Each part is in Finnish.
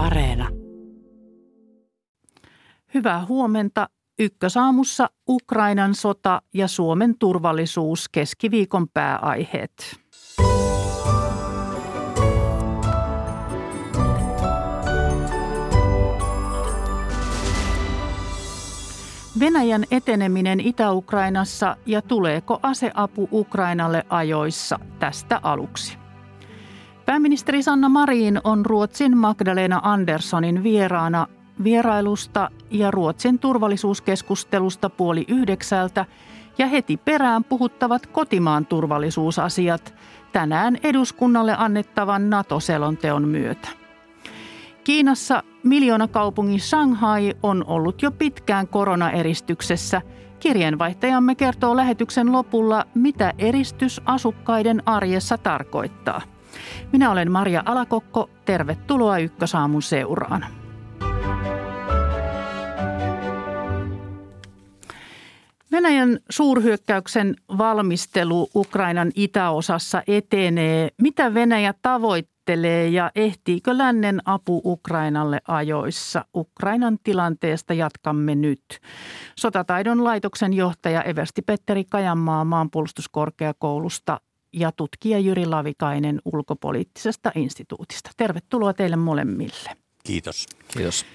Areena. Hyvää huomenta. Ykkösaamussa Ukrainan sota ja Suomen turvallisuus keskiviikon pääaiheet. Venäjän eteneminen Itä-Ukrainassa ja tuleeko aseapu Ukrainalle ajoissa tästä aluksi. Pääministeri Sanna Marin on Ruotsin Magdalena Anderssonin vieraana vierailusta ja Ruotsin turvallisuuskeskustelusta puoli yhdeksältä ja heti perään puhuttavat kotimaan turvallisuusasiat tänään eduskunnalle annettavan NATO-selonteon myötä. Kiinassa miljoonakaupungin Shanghai on ollut jo pitkään koronaeristyksessä. Kirjeenvaihtajamme kertoo lähetyksen lopulla, mitä eristys asukkaiden arjessa tarkoittaa. Minä olen Maria Alakokko. Tervetuloa Ykkösaamun seuraan. Venäjän suurhyökkäyksen valmistelu Ukrainan itäosassa etenee. Mitä Venäjä tavoittelee ja ehtiikö lännen apu Ukrainalle ajoissa? Ukrainan tilanteesta jatkamme nyt. Sotataidon laitoksen johtaja Eversti Petteri Kajanmaa maanpuolustuskorkeakoulusta ja tutkija Jyri Lavikainen ulkopoliittisesta instituutista. Tervetuloa teille molemmille. Kiitos. Kiitos.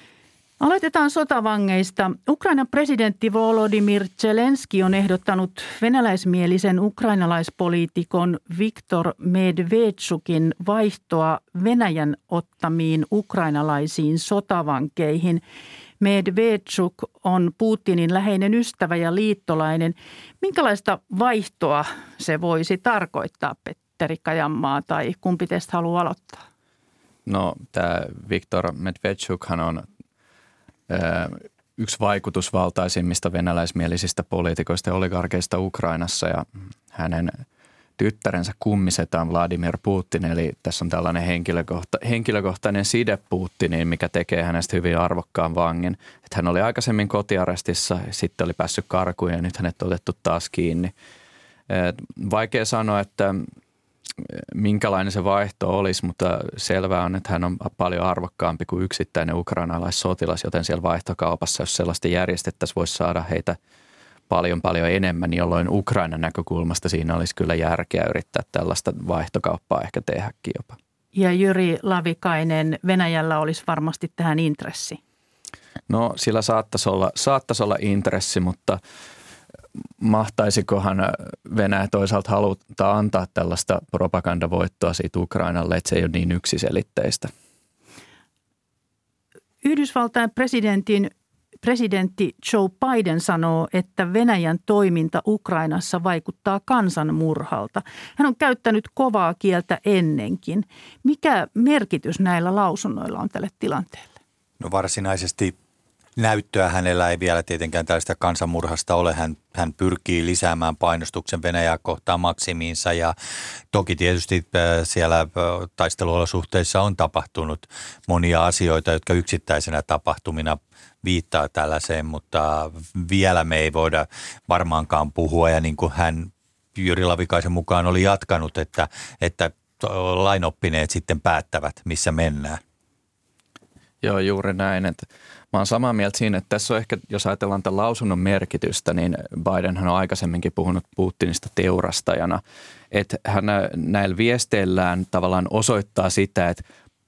Aloitetaan sotavangeista. Ukrainan presidentti Volodymyr Zelensky on ehdottanut venäläismielisen ukrainalaispoliitikon Viktor Medvedchukin vaihtoa Venäjän ottamiin ukrainalaisiin sotavankeihin. Medvedchuk on Putinin läheinen ystävä ja liittolainen. Minkälaista vaihtoa se voisi tarkoittaa, Petteri Kajanmaa, tai kumpi teistä haluaa aloittaa? No tämä Viktor Medvedchukhan on yksi vaikutusvaltaisimmista venäläismielisistä poliitikoista ja oligarkeista Ukrainassa ja hänen tyttärensä kummisetaan Vladimir Putin, eli tässä on tällainen henkilökohta, henkilökohtainen side Putiniin, mikä tekee hänestä hyvin arvokkaan vangin. Että hän oli aikaisemmin kotiarestissa, sitten oli päässyt karkuun ja nyt hänet on otettu taas kiinni. Vaikea sanoa, että minkälainen se vaihto olisi, mutta selvää on, että hän on paljon arvokkaampi kuin yksittäinen ukrainalaissotilas, joten siellä vaihtokaupassa, jos sellaista järjestettäisiin, voisi saada heitä paljon paljon enemmän, jolloin Ukrainan näkökulmasta siinä olisi kyllä järkeä yrittää tällaista vaihtokauppaa ehkä tehdäkin jopa. Ja Jyri Lavikainen, Venäjällä olisi varmasti tähän intressi. No sillä saattaisi olla, saattaisi olla intressi, mutta – mahtaisikohan Venäjä toisaalta haluta antaa tällaista propagandavoittoa siitä Ukrainalle, että se ei ole niin yksiselitteistä? Yhdysvaltain presidentin presidentti Joe Biden sanoo, että Venäjän toiminta Ukrainassa vaikuttaa kansanmurhalta. Hän on käyttänyt kovaa kieltä ennenkin. Mikä merkitys näillä lausunnoilla on tälle tilanteelle? No varsinaisesti näyttöä hänellä ei vielä tietenkään tällaista kansanmurhasta ole. Hän, hän pyrkii lisäämään painostuksen Venäjää kohtaan maksimiinsa ja toki tietysti äh, siellä äh, taisteluolosuhteissa on tapahtunut monia asioita, jotka yksittäisenä tapahtumina viittaa tällaiseen, mutta vielä me ei voida varmaankaan puhua ja niin kuin hän Jyri Lavikaisen mukaan oli jatkanut, että, että lainoppineet sitten päättävät, missä mennään. Joo, juuri näin. Että Mä oon samaa mieltä siinä, että tässä on ehkä, jos ajatellaan tämän lausunnon merkitystä, niin Bidenhan on aikaisemminkin puhunut Putinista teurastajana. Että hän näillä viesteillään tavallaan osoittaa sitä, että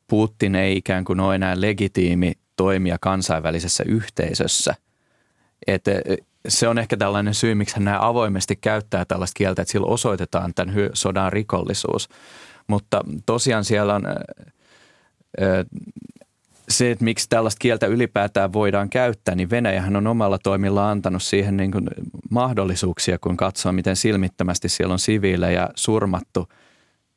Putin ei ikään kuin ole enää legitiimi toimija kansainvälisessä yhteisössä. Että se on ehkä tällainen syy, miksi hän näin avoimesti käyttää tällaista kieltä, että sillä osoitetaan tämän sodan rikollisuus. Mutta tosiaan siellä on se, että miksi tällaista kieltä ylipäätään voidaan käyttää, niin Venäjähän on omalla toimilla antanut siihen niin kuin mahdollisuuksia, kun katsoo, miten silmittömästi siellä on siviilejä surmattu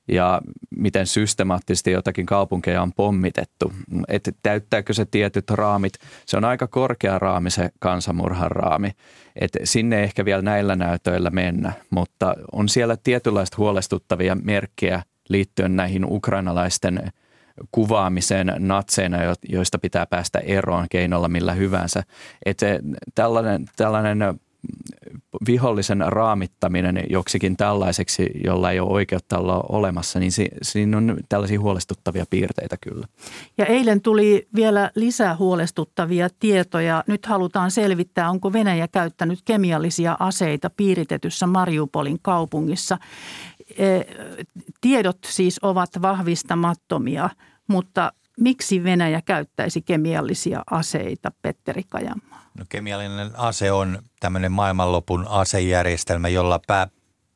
ja miten systemaattisesti jotakin kaupunkeja on pommitettu. Että täyttääkö se tietyt raamit? Se on aika korkea raami se kansanmurhan raami. Et sinne ei ehkä vielä näillä näytöillä mennä, mutta on siellä tietynlaista huolestuttavia merkkejä liittyen näihin ukrainalaisten – kuvaamiseen natseina, joista pitää päästä eroon keinolla millä hyvänsä. Että tällainen, tällainen vihollisen raamittaminen joksikin tällaiseksi, jolla ei ole oikeutta olla olemassa, niin si, siinä on tällaisia huolestuttavia piirteitä kyllä. Ja eilen tuli vielä lisää huolestuttavia tietoja. Nyt halutaan selvittää, onko Venäjä käyttänyt kemiallisia aseita piiritetyssä Mariupolin kaupungissa. E, tiedot siis ovat vahvistamattomia, mutta miksi Venäjä käyttäisi kemiallisia aseita, Petteri Kajamaa? No kemiallinen ase on tämmöinen maailmanlopun asejärjestelmä, jolla pää,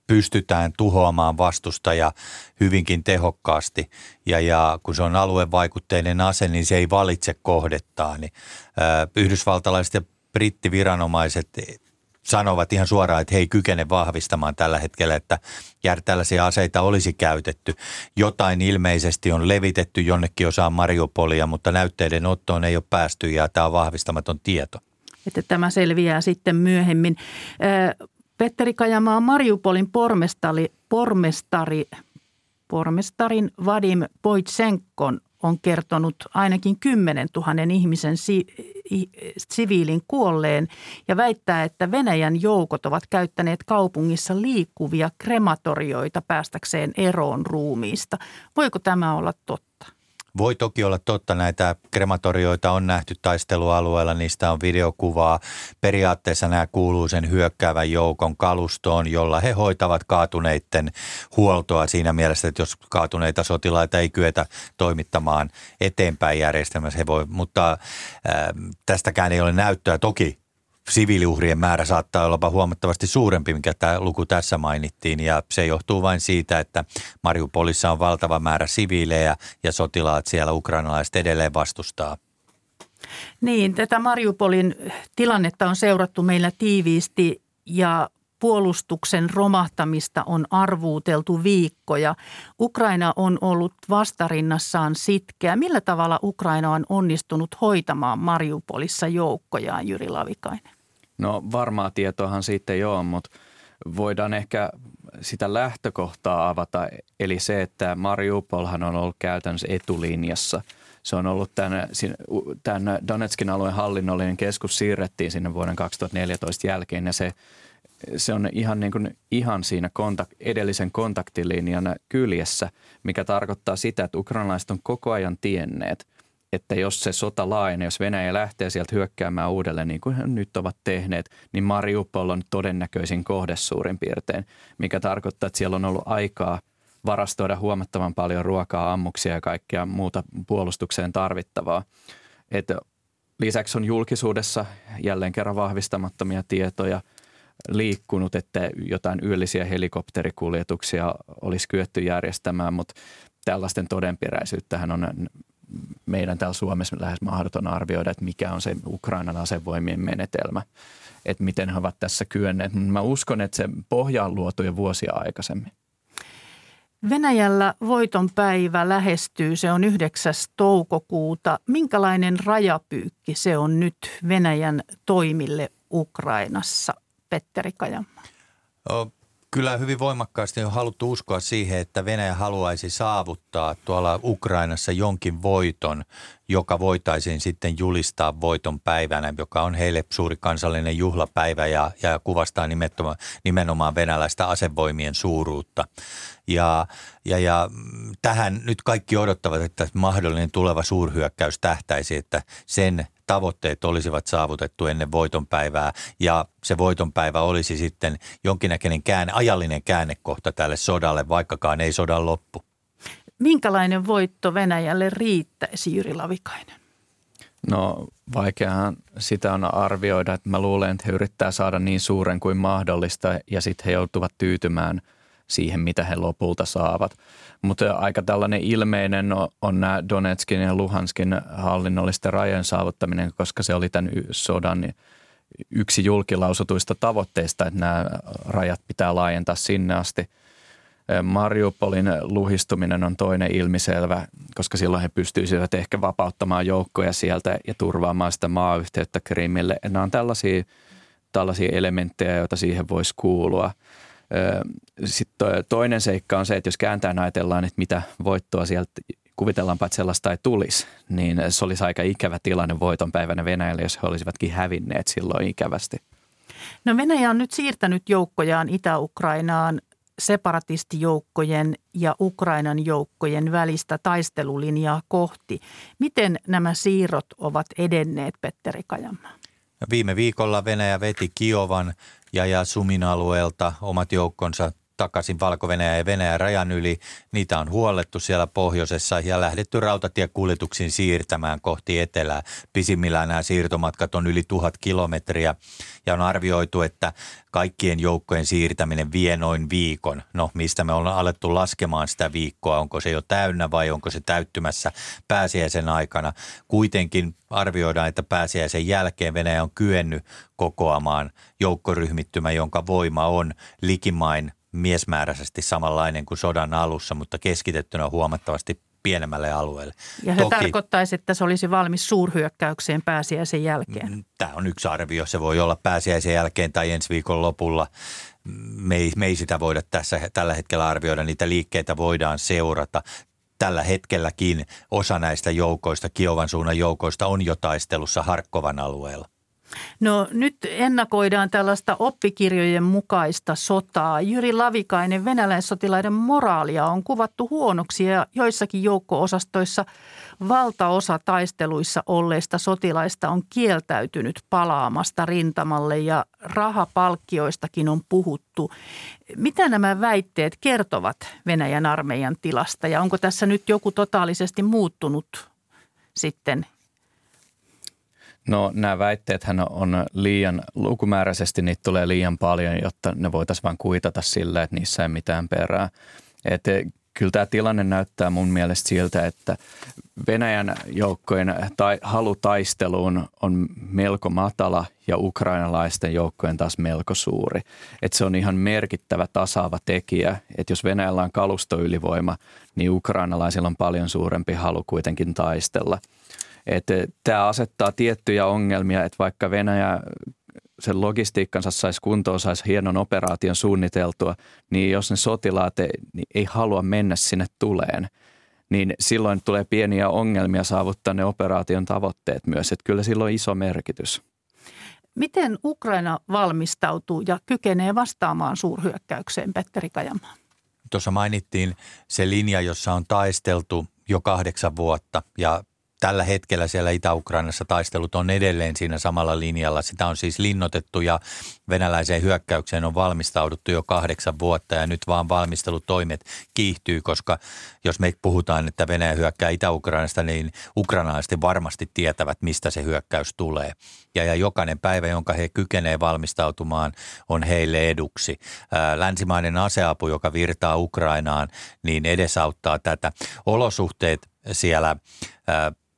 pystytään tuhoamaan vastustaja hyvinkin tehokkaasti. Ja, ja kun se on aluevaikutteinen ase, niin se ei valitse kohdettaan. Niin, ää, yhdysvaltalaiset ja brittiviranomaiset sanovat ihan suoraan, että he ei kykene vahvistamaan tällä hetkellä, että tällaisia aseita olisi käytetty. Jotain ilmeisesti on levitetty jonnekin osaan Mariupolia, mutta näytteiden ottoon ei ole päästy ja tämä on vahvistamaton tieto. Että tämä selviää sitten myöhemmin. Petteri Kajamaa Mariupolin pormestari, pormestari, pormestarin Vadim Poitsenkon on kertonut ainakin 10 000 ihmisen si- siviilin kuolleen ja väittää, että Venäjän joukot ovat käyttäneet kaupungissa liikkuvia krematorioita päästäkseen eroon ruumiista. Voiko tämä olla totta? Voi toki olla totta, näitä krematorioita on nähty taistelualueella, niistä on videokuvaa. Periaatteessa nämä kuuluu sen hyökkäävän joukon kalustoon, jolla he hoitavat kaatuneiden huoltoa siinä mielessä, että jos kaatuneita sotilaita ei kyetä toimittamaan eteenpäin järjestelmässä, he voi, mutta äh, tästäkään ei ole näyttöä. Toki siviiliuhrien määrä saattaa olla huomattavasti suurempi, mikä tämä luku tässä mainittiin. Ja se johtuu vain siitä, että Mariupolissa on valtava määrä siviilejä ja sotilaat siellä ukrainalaiset edelleen vastustaa. Niin, tätä Mariupolin tilannetta on seurattu meillä tiiviisti ja puolustuksen romahtamista on arvuuteltu viikkoja. Ukraina on ollut vastarinnassaan sitkeä. Millä tavalla Ukraina on onnistunut hoitamaan Mariupolissa joukkojaan, Jyri Lavikainen? No varmaa tietoahan ei ole, mutta voidaan ehkä sitä lähtökohtaa avata. Eli se, että Mariupolhan on ollut käytännössä etulinjassa. Se on ollut tämän, tämän Donetskin alueen hallinnollinen keskus siirrettiin sinne vuoden 2014 jälkeen ja se se on ihan, niin kuin, ihan siinä kontakt, edellisen kontaktilinjan kyljessä, mikä tarkoittaa sitä, että ukrainalaiset on koko ajan tienneet, että jos se sota laajenee, jos Venäjä lähtee sieltä hyökkäämään uudelleen, niin kuin he nyt ovat tehneet, niin Mariupol on todennäköisin kohde suurin piirtein, mikä tarkoittaa, että siellä on ollut aikaa varastoida huomattavan paljon ruokaa, ammuksia ja kaikkea muuta puolustukseen tarvittavaa. Et lisäksi on julkisuudessa jälleen kerran vahvistamattomia tietoja – liikkunut, että jotain yöllisiä helikopterikuljetuksia olisi kyetty järjestämään, mutta tällaisten todenperäisyyttähän on meidän täällä Suomessa lähes mahdoton arvioida, että mikä on se Ukrainan asevoimien menetelmä, että miten he ovat tässä kyenneet. Mä uskon, että se pohja on luotu jo vuosia aikaisemmin. Venäjällä voiton päivä lähestyy, se on 9. toukokuuta. Minkälainen rajapyykki se on nyt Venäjän toimille Ukrainassa? Petteri Kajamma? Kyllä hyvin voimakkaasti on haluttu uskoa siihen, että Venäjä haluaisi saavuttaa tuolla Ukrainassa jonkin voiton, joka voitaisiin sitten julistaa voiton päivänä, joka on heille suuri kansallinen juhlapäivä ja, ja kuvastaa nimenomaan, nimenomaan venäläistä asevoimien suuruutta. Ja, ja, ja tähän nyt kaikki odottavat, että mahdollinen tuleva suurhyökkäys tähtäisi, että sen tavoitteet olisivat saavutettu ennen voitonpäivää ja se voitonpäivä olisi sitten jonkinnäköinen käänne, ajallinen käännekohta tälle sodalle, vaikkakaan ei sodan loppu. Minkälainen voitto Venäjälle riittäisi, Jyri Lavikainen? No vaikeahan sitä on arvioida, että mä luulen, että he yrittää saada niin suuren kuin mahdollista ja sitten he joutuvat tyytymään siihen, mitä he lopulta saavat. Mutta aika tällainen ilmeinen on nämä Donetskin ja Luhanskin hallinnollisten rajojen saavuttaminen, koska se oli tämän sodan yksi julkilausutuista tavoitteista, että nämä rajat pitää laajentaa sinne asti. Mariupolin luhistuminen on toinen ilmiselvä, koska silloin he pystyisivät ehkä vapauttamaan joukkoja sieltä ja turvaamaan sitä maayhteyttä Krimille. Nämä on tällaisia, tällaisia elementtejä, joita siihen voisi kuulua – sitten toinen seikka on se, että jos kääntään ajatellaan, että mitä voittoa sieltä kuvitellaanpa, että sellaista ei tulisi, niin se olisi aika ikävä tilanne voiton päivänä Venäjälle, jos he olisivatkin hävinneet silloin ikävästi. No Venäjä on nyt siirtänyt joukkojaan Itä-Ukrainaan separatistijoukkojen ja Ukrainan joukkojen välistä taistelulinjaa kohti. Miten nämä siirrot ovat edenneet, Petteri Kajamaa? Viime viikolla Venäjä veti Kiovan ja, ja Sumin alueelta omat joukkonsa takaisin valko ja Venäjän rajan yli. Niitä on huollettu siellä pohjoisessa ja lähdetty rautatiekuljetuksiin siirtämään kohti etelää. Pisimmillään nämä siirtomatkat on yli tuhat kilometriä ja on arvioitu, että kaikkien joukkojen siirtäminen vie noin viikon. No mistä me ollaan alettu laskemaan sitä viikkoa, onko se jo täynnä vai onko se täyttymässä pääsiäisen aikana. Kuitenkin arvioidaan, että pääsiäisen jälkeen Venäjä on kyennyt kokoamaan joukkoryhmittymä, jonka voima on likimain miesmääräisesti samanlainen kuin sodan alussa, mutta keskitettynä huomattavasti pienemmälle alueelle. Ja se Toki, tarkoittaisi, että se olisi valmis suurhyökkäykseen pääsiäisen jälkeen. Mm, Tämä on yksi arvio. Se voi olla pääsiäisen jälkeen tai ensi viikon lopulla. Me ei, me ei sitä voida tässä, tällä hetkellä arvioida. Niitä liikkeitä voidaan seurata. Tällä hetkelläkin osa näistä joukoista, Kiovan suunnan joukoista, on jo taistelussa Harkkovan alueella. No nyt ennakoidaan tällaista oppikirjojen mukaista sotaa. Jyri Lavikainen, venäläissotilaiden moraalia on kuvattu huonoksi ja joissakin joukko-osastoissa valtaosa taisteluissa olleista sotilaista on kieltäytynyt palaamasta rintamalle ja rahapalkkioistakin on puhuttu. Mitä nämä väitteet kertovat Venäjän armeijan tilasta ja onko tässä nyt joku totaalisesti muuttunut sitten No nämä väitteethän on liian, lukumääräisesti niitä tulee liian paljon, jotta ne voitaisiin vain kuitata sillä, että niissä ei mitään perää. Et eh, kyllä tämä tilanne näyttää mun mielestä siltä, että Venäjän joukkojen tai halu taisteluun on melko matala ja ukrainalaisten joukkojen taas melko suuri. Et se on ihan merkittävä tasaava tekijä, että jos Venäjällä on kalustoylivoima, niin ukrainalaisilla on paljon suurempi halu kuitenkin taistella – että tämä asettaa tiettyjä ongelmia, että vaikka Venäjä sen logistiikkansa saisi kuntoon, saisi hienon operaation suunniteltua, niin jos ne sotilaat ei, niin ei halua mennä sinne tuleen, niin silloin tulee pieniä ongelmia saavuttaa ne operaation tavoitteet myös. Että kyllä sillä on iso merkitys. Miten Ukraina valmistautuu ja kykenee vastaamaan suurhyökkäykseen, Petteri Kajamaa? Tuossa mainittiin se linja, jossa on taisteltu jo kahdeksan vuotta ja tällä hetkellä siellä Itä-Ukrainassa taistelut on edelleen siinä samalla linjalla. Sitä on siis linnotettu ja venäläiseen hyökkäykseen on valmistauduttu jo kahdeksan vuotta ja nyt vaan valmistelutoimet kiihtyy, koska jos me puhutaan, että Venäjä hyökkää Itä-Ukrainasta, niin ukrainalaiset varmasti tietävät, mistä se hyökkäys tulee. Ja, ja jokainen päivä, jonka he kykenevät valmistautumaan, on heille eduksi. länsimainen aseapu, joka virtaa Ukrainaan, niin edesauttaa tätä. Olosuhteet siellä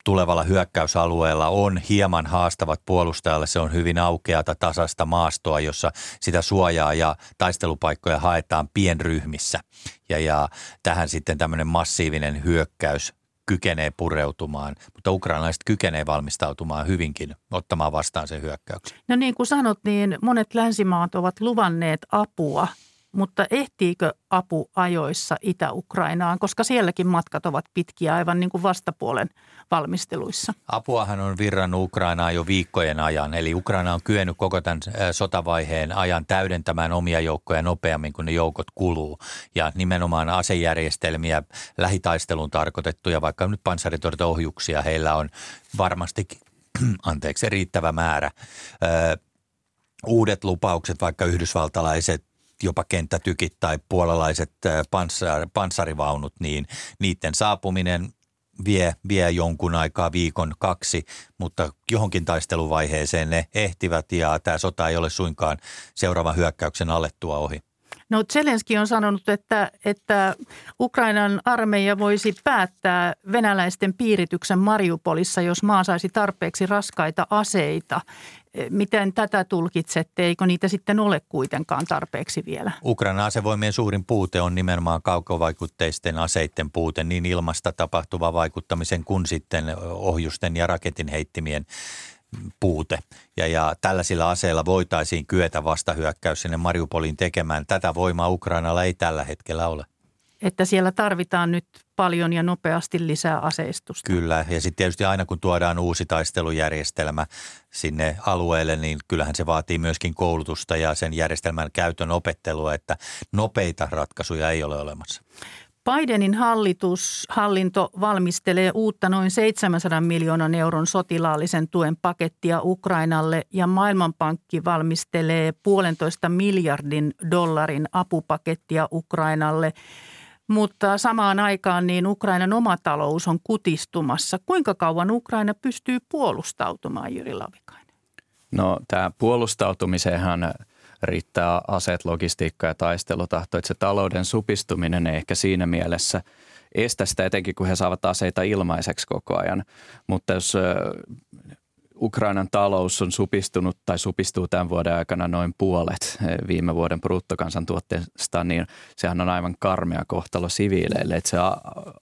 tulevalla hyökkäysalueella on hieman haastavat puolustajalle. Se on hyvin aukeata tasasta maastoa, jossa sitä suojaa ja taistelupaikkoja haetaan pienryhmissä. Ja, ja tähän sitten tämmöinen massiivinen hyökkäys kykenee pureutumaan, mutta ukrainalaiset kykenee valmistautumaan hyvinkin ottamaan vastaan sen hyökkäyksen. No niin kuin sanot, niin monet länsimaat ovat luvanneet apua mutta ehtiikö apu ajoissa Itä-Ukrainaan, koska sielläkin matkat ovat pitkiä aivan niin kuin vastapuolen valmisteluissa? Apuahan on virrannut Ukrainaan jo viikkojen ajan, eli Ukraina on kyennyt koko tämän sotavaiheen ajan täydentämään omia joukkoja nopeammin kuin ne joukot kuluu. Ja nimenomaan asejärjestelmiä, lähitaisteluun tarkoitettuja, vaikka nyt panssaritorjuntaohjuksia heillä on varmasti anteeksi, riittävä määrä. Uudet lupaukset, vaikka yhdysvaltalaiset jopa kenttätykit tai puolalaiset panssar, panssarivaunut, niin niiden saapuminen vie, vie jonkun aikaa, viikon, kaksi, mutta johonkin taisteluvaiheeseen ne ehtivät ja tämä sota ei ole suinkaan seuraavan hyökkäyksen alettua ohi. No Zelenski on sanonut, että, että Ukrainan armeija voisi päättää venäläisten piirityksen Mariupolissa, jos maa saisi tarpeeksi raskaita aseita. Miten tätä tulkitsette? Eikö niitä sitten ole kuitenkaan tarpeeksi vielä? Ukrainan asevoimien suurin puute on nimenomaan kaukovaikutteisten aseiden puute, niin ilmasta tapahtuva vaikuttamisen kuin sitten ohjusten ja raketin heittimien puute. Ja, ja tällaisilla aseilla voitaisiin kyetä vastahyökkäys sinne Mariupoliin tekemään. Tätä voimaa Ukrainalla ei tällä hetkellä ole. että siellä tarvitaan nyt paljon ja nopeasti lisää aseistusta. Kyllä, ja sitten tietysti aina kun tuodaan uusi taistelujärjestelmä sinne alueelle, niin kyllähän se vaatii myöskin koulutusta ja sen järjestelmän käytön opettelua, että nopeita ratkaisuja ei ole olemassa. Bidenin hallitus, hallinto valmistelee uutta noin 700 miljoonan euron sotilaallisen tuen pakettia Ukrainalle ja Maailmanpankki valmistelee puolentoista miljardin dollarin apupakettia Ukrainalle. Mutta samaan aikaan niin Ukrainan oma talous on kutistumassa. Kuinka kauan Ukraina pystyy puolustautumaan, Jyri Lavikainen? No tämä puolustautumiseenhan riittää aseet, logistiikka ja taistelutahto. Että se talouden supistuminen ei ehkä siinä mielessä estä sitä, etenkin kun he saavat aseita ilmaiseksi koko ajan. Mutta jos Ukrainan talous on supistunut tai supistuu tämän vuoden aikana noin puolet viime vuoden bruttokansantuotteesta, niin sehän on aivan karmea kohtalo siviileille. Että se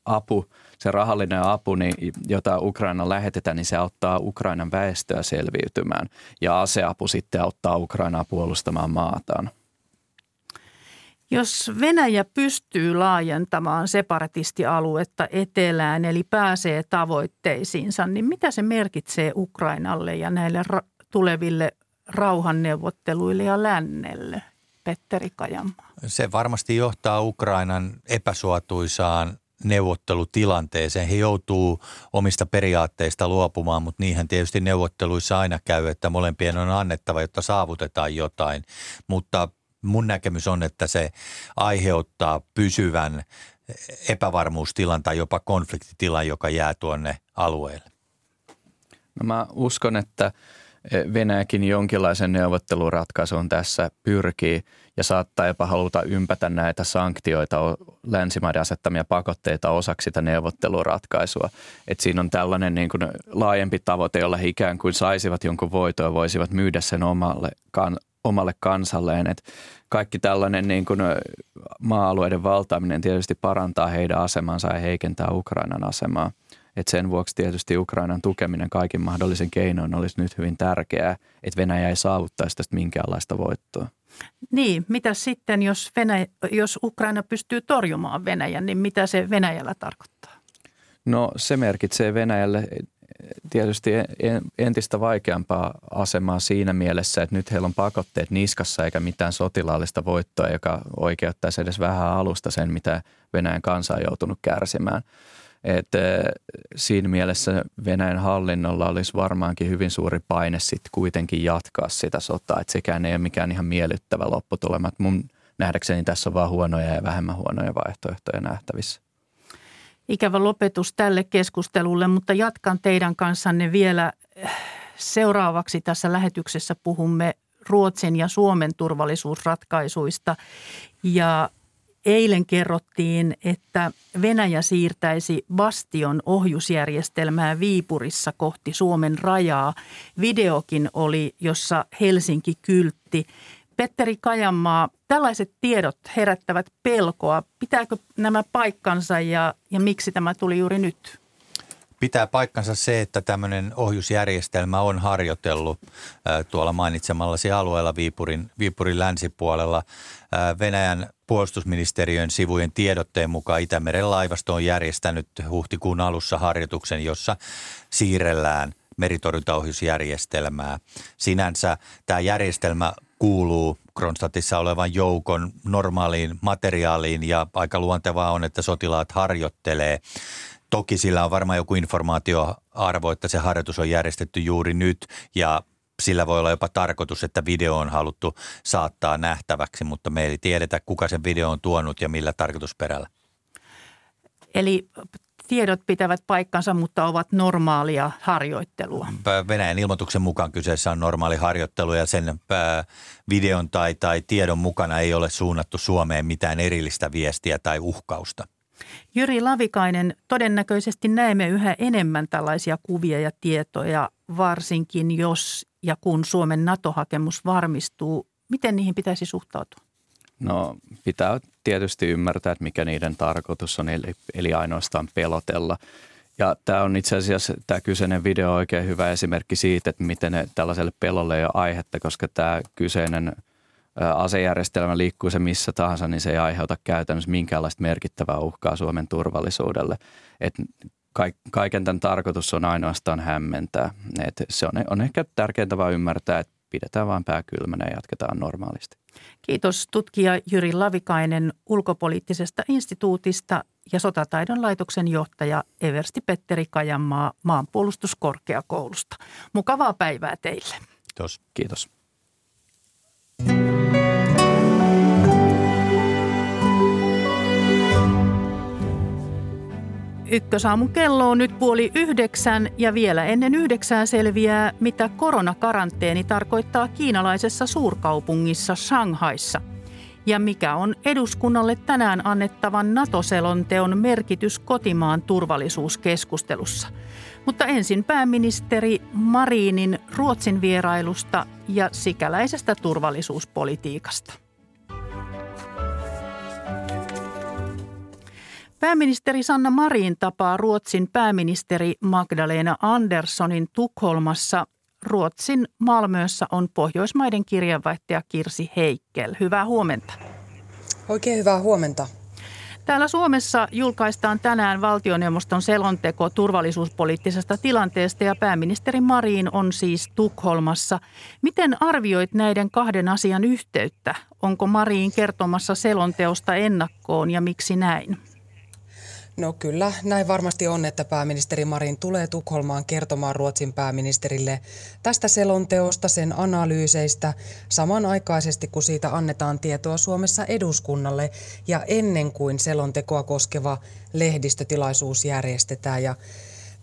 apu, se rahallinen apu, niin, jota Ukraina lähetetään, niin se auttaa Ukrainan väestöä selviytymään. Ja aseapu sitten auttaa Ukrainaa puolustamaan maataan. Jos Venäjä pystyy laajentamaan separatistialuetta etelään, eli pääsee tavoitteisiinsa, niin mitä se merkitsee Ukrainalle ja näille ra- tuleville rauhanneuvotteluille ja lännelle? Petteri Kajamaa. Se varmasti johtaa Ukrainan epäsuotuisaan neuvottelutilanteeseen. He joutuu omista periaatteista luopumaan, mutta niinhän tietysti neuvotteluissa aina käy, että molempien on annettava, jotta saavutetaan jotain. Mutta mun näkemys on, että se aiheuttaa pysyvän epävarmuustilan tai jopa konfliktitilan, joka jää tuonne alueelle. No mä uskon, että Venäjäkin jonkinlaisen neuvotteluratkaisun tässä pyrkii ja saattaa jopa haluta ympätä näitä sanktioita, länsimaiden asettamia pakotteita osaksi sitä neuvotteluratkaisua. Et siinä on tällainen niin kuin laajempi tavoite, jolla he ikään kuin saisivat jonkun voitoa ja voisivat myydä sen omalle, kan, omalle kansalleen. Et kaikki tällainen niin kuin maa-alueiden valtaaminen tietysti parantaa heidän asemansa ja heikentää Ukrainan asemaa. Et sen vuoksi tietysti Ukrainan tukeminen kaikin mahdollisen keinoin olisi nyt hyvin tärkeää, että Venäjä ei saavuttaisi tästä minkäänlaista voittoa. Niin, mitä sitten, jos, Venäjä, jos Ukraina pystyy torjumaan Venäjän, niin mitä se Venäjällä tarkoittaa? No se merkitsee Venäjälle tietysti entistä vaikeampaa asemaa siinä mielessä, että nyt heillä on pakotteet niskassa eikä mitään sotilaallista voittoa, joka oikeuttaisi edes vähän alusta sen, mitä Venäjän kansa on joutunut kärsimään. Et siinä mielessä Venäjän hallinnolla olisi varmaankin hyvin suuri paine sitten kuitenkin jatkaa sitä sotaa. Et sekään ei ole mikään ihan miellyttävä lopputulema. Mun nähdäkseni tässä on vaan huonoja ja vähemmän huonoja vaihtoehtoja nähtävissä ikävä lopetus tälle keskustelulle, mutta jatkan teidän kanssanne vielä seuraavaksi tässä lähetyksessä puhumme Ruotsin ja Suomen turvallisuusratkaisuista. Ja eilen kerrottiin, että Venäjä siirtäisi Bastion ohjusjärjestelmää Viipurissa kohti Suomen rajaa. Videokin oli, jossa Helsinki kyltti. Petteri Kajanmaa, tällaiset tiedot herättävät pelkoa. Pitääkö nämä paikkansa ja, ja miksi tämä tuli juuri nyt? Pitää paikkansa se, että tämmöinen ohjusjärjestelmä on harjoitellut tuolla mainitsemallasi alueella Viipurin, Viipurin länsipuolella. Venäjän puolustusministeriön sivujen tiedotteen mukaan Itämeren laivasto on järjestänyt huhtikuun alussa harjoituksen, jossa siirrellään meritorjuntaohjusjärjestelmää. Sinänsä tämä järjestelmä kuuluu Kronstadtissa olevan joukon normaaliin materiaaliin ja aika luontevaa on, että sotilaat harjoittelee. Toki sillä on varmaan joku informaatioarvo, että se harjoitus on järjestetty juuri nyt ja sillä voi olla jopa tarkoitus, että video on haluttu saattaa nähtäväksi, mutta me ei tiedetä, kuka sen video on tuonut ja millä tarkoitusperällä. Eli tiedot pitävät paikkansa, mutta ovat normaalia harjoittelua. Venäjän ilmoituksen mukaan kyseessä on normaali harjoittelu ja sen videon tai, tai tiedon mukana ei ole suunnattu Suomeen mitään erillistä viestiä tai uhkausta. Jyri Lavikainen, todennäköisesti näemme yhä enemmän tällaisia kuvia ja tietoja, varsinkin jos ja kun Suomen NATO-hakemus varmistuu. Miten niihin pitäisi suhtautua? No pitää tietysti ymmärtää, että mikä niiden tarkoitus on, eli, eli ainoastaan pelotella. Ja tämä on itse asiassa tämä kyseinen video oikein hyvä esimerkki siitä, että miten ne, tällaiselle pelolle ei ole aihetta, koska tämä kyseinen asejärjestelmä liikkuu se missä tahansa, niin se ei aiheuta käytännössä minkäänlaista merkittävää uhkaa Suomen turvallisuudelle. Et kaiken tämän tarkoitus on ainoastaan hämmentää. Et se on, on ehkä tärkeintä vaan ymmärtää, että pidetään vaan pää kylmänä ja jatketaan normaalisti. Kiitos tutkija Jyri Lavikainen ulkopoliittisesta instituutista ja sotataidon laitoksen johtaja Eversti Petteri Kajanmaa maanpuolustuskorkeakoulusta. Mukavaa päivää teille. Kiitos. Kiitos. Ykkösaamun kello on nyt puoli yhdeksän ja vielä ennen yhdeksää selviää, mitä koronakaranteeni tarkoittaa kiinalaisessa suurkaupungissa Shanghaissa. Ja mikä on eduskunnalle tänään annettavan NATO-selonteon merkitys kotimaan turvallisuuskeskustelussa. Mutta ensin pääministeri Marinin Ruotsin vierailusta ja sikäläisestä turvallisuuspolitiikasta. Pääministeri Sanna Marin tapaa Ruotsin pääministeri Magdalena Anderssonin Tukholmassa. Ruotsin Malmössä on Pohjoismaiden kirjanvaihtaja Kirsi Heikkel. Hyvää huomenta. Oikein hyvää huomenta. Täällä Suomessa julkaistaan tänään valtioneuvoston selonteko turvallisuuspoliittisesta tilanteesta ja pääministeri Marin on siis Tukholmassa. Miten arvioit näiden kahden asian yhteyttä? Onko Marin kertomassa selonteosta ennakkoon ja miksi näin? No kyllä, näin varmasti on, että pääministeri Marin tulee Tukholmaan kertomaan Ruotsin pääministerille tästä selonteosta, sen analyyseistä, samanaikaisesti kun siitä annetaan tietoa Suomessa eduskunnalle ja ennen kuin selontekoa koskeva lehdistötilaisuus järjestetään. Ja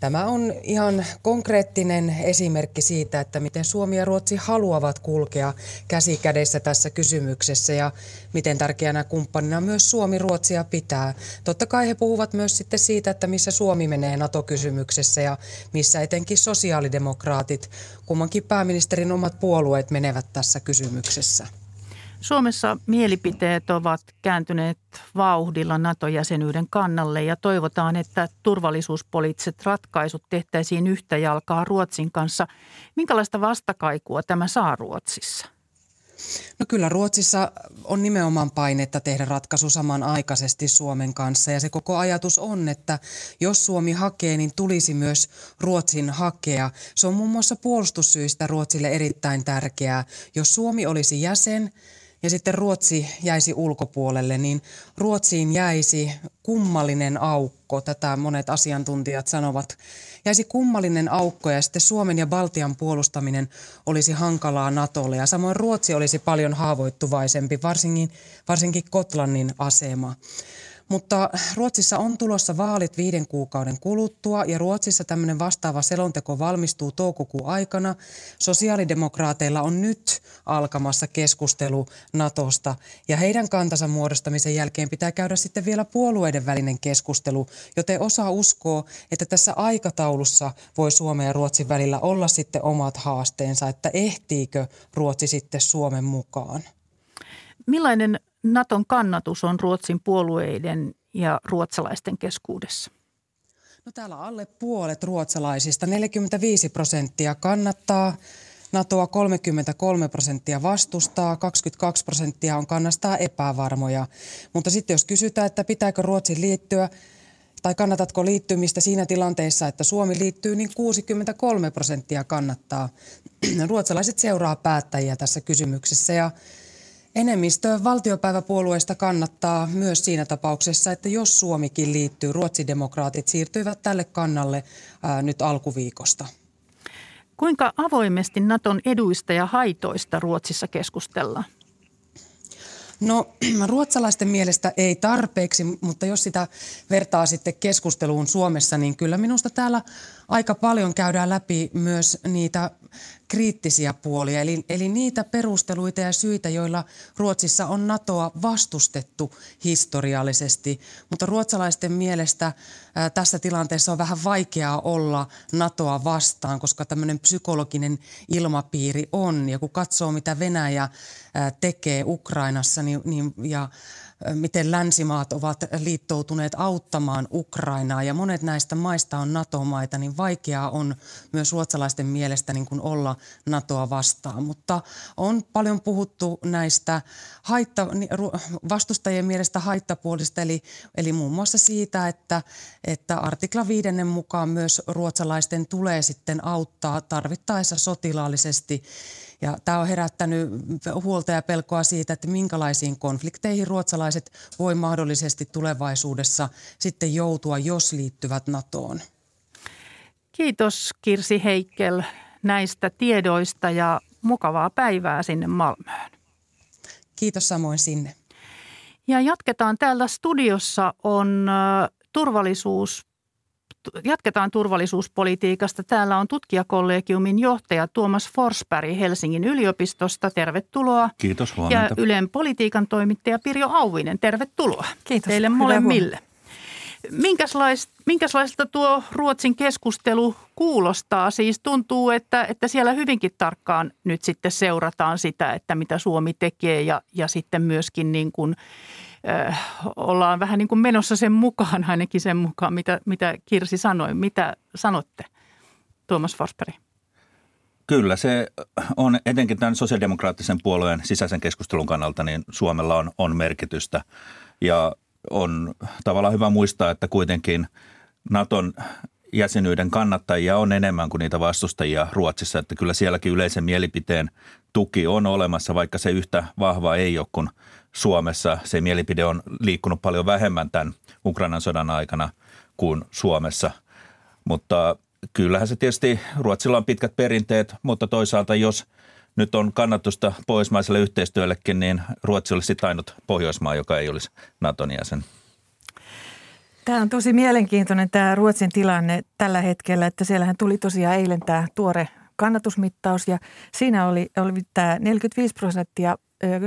Tämä on ihan konkreettinen esimerkki siitä, että miten Suomi ja Ruotsi haluavat kulkea käsi kädessä tässä kysymyksessä ja miten tärkeänä kumppanina myös Suomi Ruotsia pitää. Totta kai he puhuvat myös sitten siitä, että missä Suomi menee NATO-kysymyksessä ja missä etenkin sosiaalidemokraatit, kummankin pääministerin omat puolueet menevät tässä kysymyksessä. Suomessa mielipiteet ovat kääntyneet vauhdilla NATO-jäsenyyden kannalle ja toivotaan, että turvallisuuspoliittiset ratkaisut tehtäisiin yhtä jalkaa Ruotsin kanssa. Minkälaista vastakaikua tämä saa Ruotsissa? No kyllä Ruotsissa on nimenomaan painetta tehdä ratkaisu samanaikaisesti Suomen kanssa ja se koko ajatus on, että jos Suomi hakee, niin tulisi myös Ruotsin hakea. Se on muun muassa puolustussyistä Ruotsille erittäin tärkeää. Jos Suomi olisi jäsen, ja sitten Ruotsi jäisi ulkopuolelle, niin Ruotsiin jäisi kummallinen aukko, tätä monet asiantuntijat sanovat, jäisi kummallinen aukko ja sitten Suomen ja Baltian puolustaminen olisi hankalaa Natolle. Ja samoin Ruotsi olisi paljon haavoittuvaisempi, varsinkin, varsinkin Kotlannin asema. Mutta Ruotsissa on tulossa vaalit viiden kuukauden kuluttua ja Ruotsissa tämmöinen vastaava selonteko valmistuu toukokuun aikana. Sosiaalidemokraateilla on nyt alkamassa keskustelu Natosta ja heidän kantansa muodostamisen jälkeen pitää käydä sitten vielä puolueiden välinen keskustelu, joten osa uskoo, että tässä aikataulussa voi Suomen ja Ruotsin välillä olla sitten omat haasteensa, että ehtiikö Ruotsi sitten Suomen mukaan. Millainen Naton kannatus on Ruotsin puolueiden ja ruotsalaisten keskuudessa? No täällä alle puolet ruotsalaisista, 45 prosenttia kannattaa NATOa 33 prosenttia vastustaa, 22 prosenttia on kannastaa epävarmoja. Mutta sitten jos kysytään, että pitääkö Ruotsin liittyä tai kannatatko liittymistä siinä tilanteessa, että Suomi liittyy, niin 63 prosenttia kannattaa. Ruotsalaiset seuraa päättäjiä tässä kysymyksessä ja Enemmistö valtiopäiväpuolueista kannattaa myös siinä tapauksessa, että jos Suomikin liittyy, ruotsidemokraatit siirtyivät tälle kannalle ää, nyt alkuviikosta. Kuinka avoimesti Naton eduista ja haitoista Ruotsissa keskustellaan? No ruotsalaisten mielestä ei tarpeeksi, mutta jos sitä vertaa sitten keskusteluun Suomessa, niin kyllä minusta täällä aika paljon käydään läpi myös niitä kriittisiä puolia, eli, eli niitä perusteluita ja syitä, joilla Ruotsissa on NATOa vastustettu historiallisesti. Mutta ruotsalaisten mielestä ää, tässä tilanteessa on vähän vaikeaa olla NATOa vastaan, koska tämmöinen psykologinen ilmapiiri on. Ja kun katsoo, mitä Venäjä ää, tekee Ukrainassa niin, niin, ja miten länsimaat ovat liittoutuneet auttamaan Ukrainaa ja monet näistä maista on NATO-maita, niin vaikeaa on myös ruotsalaisten mielestä niin kuin olla NATOa vastaan. Mutta on paljon puhuttu näistä haitta, vastustajien mielestä haittapuolista, eli, eli muun muassa siitä, että, että artikla viidennen mukaan myös ruotsalaisten tulee sitten auttaa tarvittaessa sotilaallisesti ja tämä on herättänyt huolta ja pelkoa siitä, että minkälaisiin konflikteihin ruotsalaiset voi mahdollisesti tulevaisuudessa sitten joutua, jos liittyvät NATOon. Kiitos Kirsi Heikkel näistä tiedoista ja mukavaa päivää sinne Malmöön. Kiitos samoin sinne. Ja jatketaan täällä studiossa on turvallisuus jatketaan turvallisuuspolitiikasta. Täällä on tutkijakollegiumin johtaja Tuomas Forsberg Helsingin yliopistosta. Tervetuloa. Kiitos, huomenta. Ja Ylen politiikan toimittaja Pirjo Auvinen. Tervetuloa. Kiitos. Teille molemmille. Minkälaista, minkälaista tuo Ruotsin keskustelu kuulostaa? Siis tuntuu, että, että siellä hyvinkin tarkkaan nyt sitten seurataan sitä, että mitä Suomi tekee ja, ja sitten myöskin niin kuin – äh, ollaan vähän niin kuin menossa sen mukaan, ainakin sen mukaan, mitä, mitä Kirsi sanoi. Mitä sanotte, Tuomas Forsberg? Kyllä, se on etenkin tämän sosiaalidemokraattisen puolueen sisäisen keskustelun kannalta, niin Suomella on, on merkitystä. Ja on tavallaan hyvä muistaa, että kuitenkin Naton jäsenyyden kannattajia on enemmän kuin niitä vastustajia Ruotsissa, että kyllä sielläkin yleisen mielipiteen tuki on olemassa, vaikka se yhtä vahva ei ole kuin Suomessa. Se mielipide on liikkunut paljon vähemmän tämän Ukrainan sodan aikana kuin Suomessa, mutta kyllähän se tietysti, Ruotsilla on pitkät perinteet, mutta toisaalta jos nyt on kannatusta pohjoismaiselle yhteistyöllekin, niin Ruotsi olisi ainut Pohjoismaa, joka ei olisi Naton jäsen. Tämä on tosi mielenkiintoinen tämä Ruotsin tilanne tällä hetkellä, että siellähän tuli tosiaan eilen tämä tuore kannatusmittaus ja siinä oli, oli tämä 45 prosenttia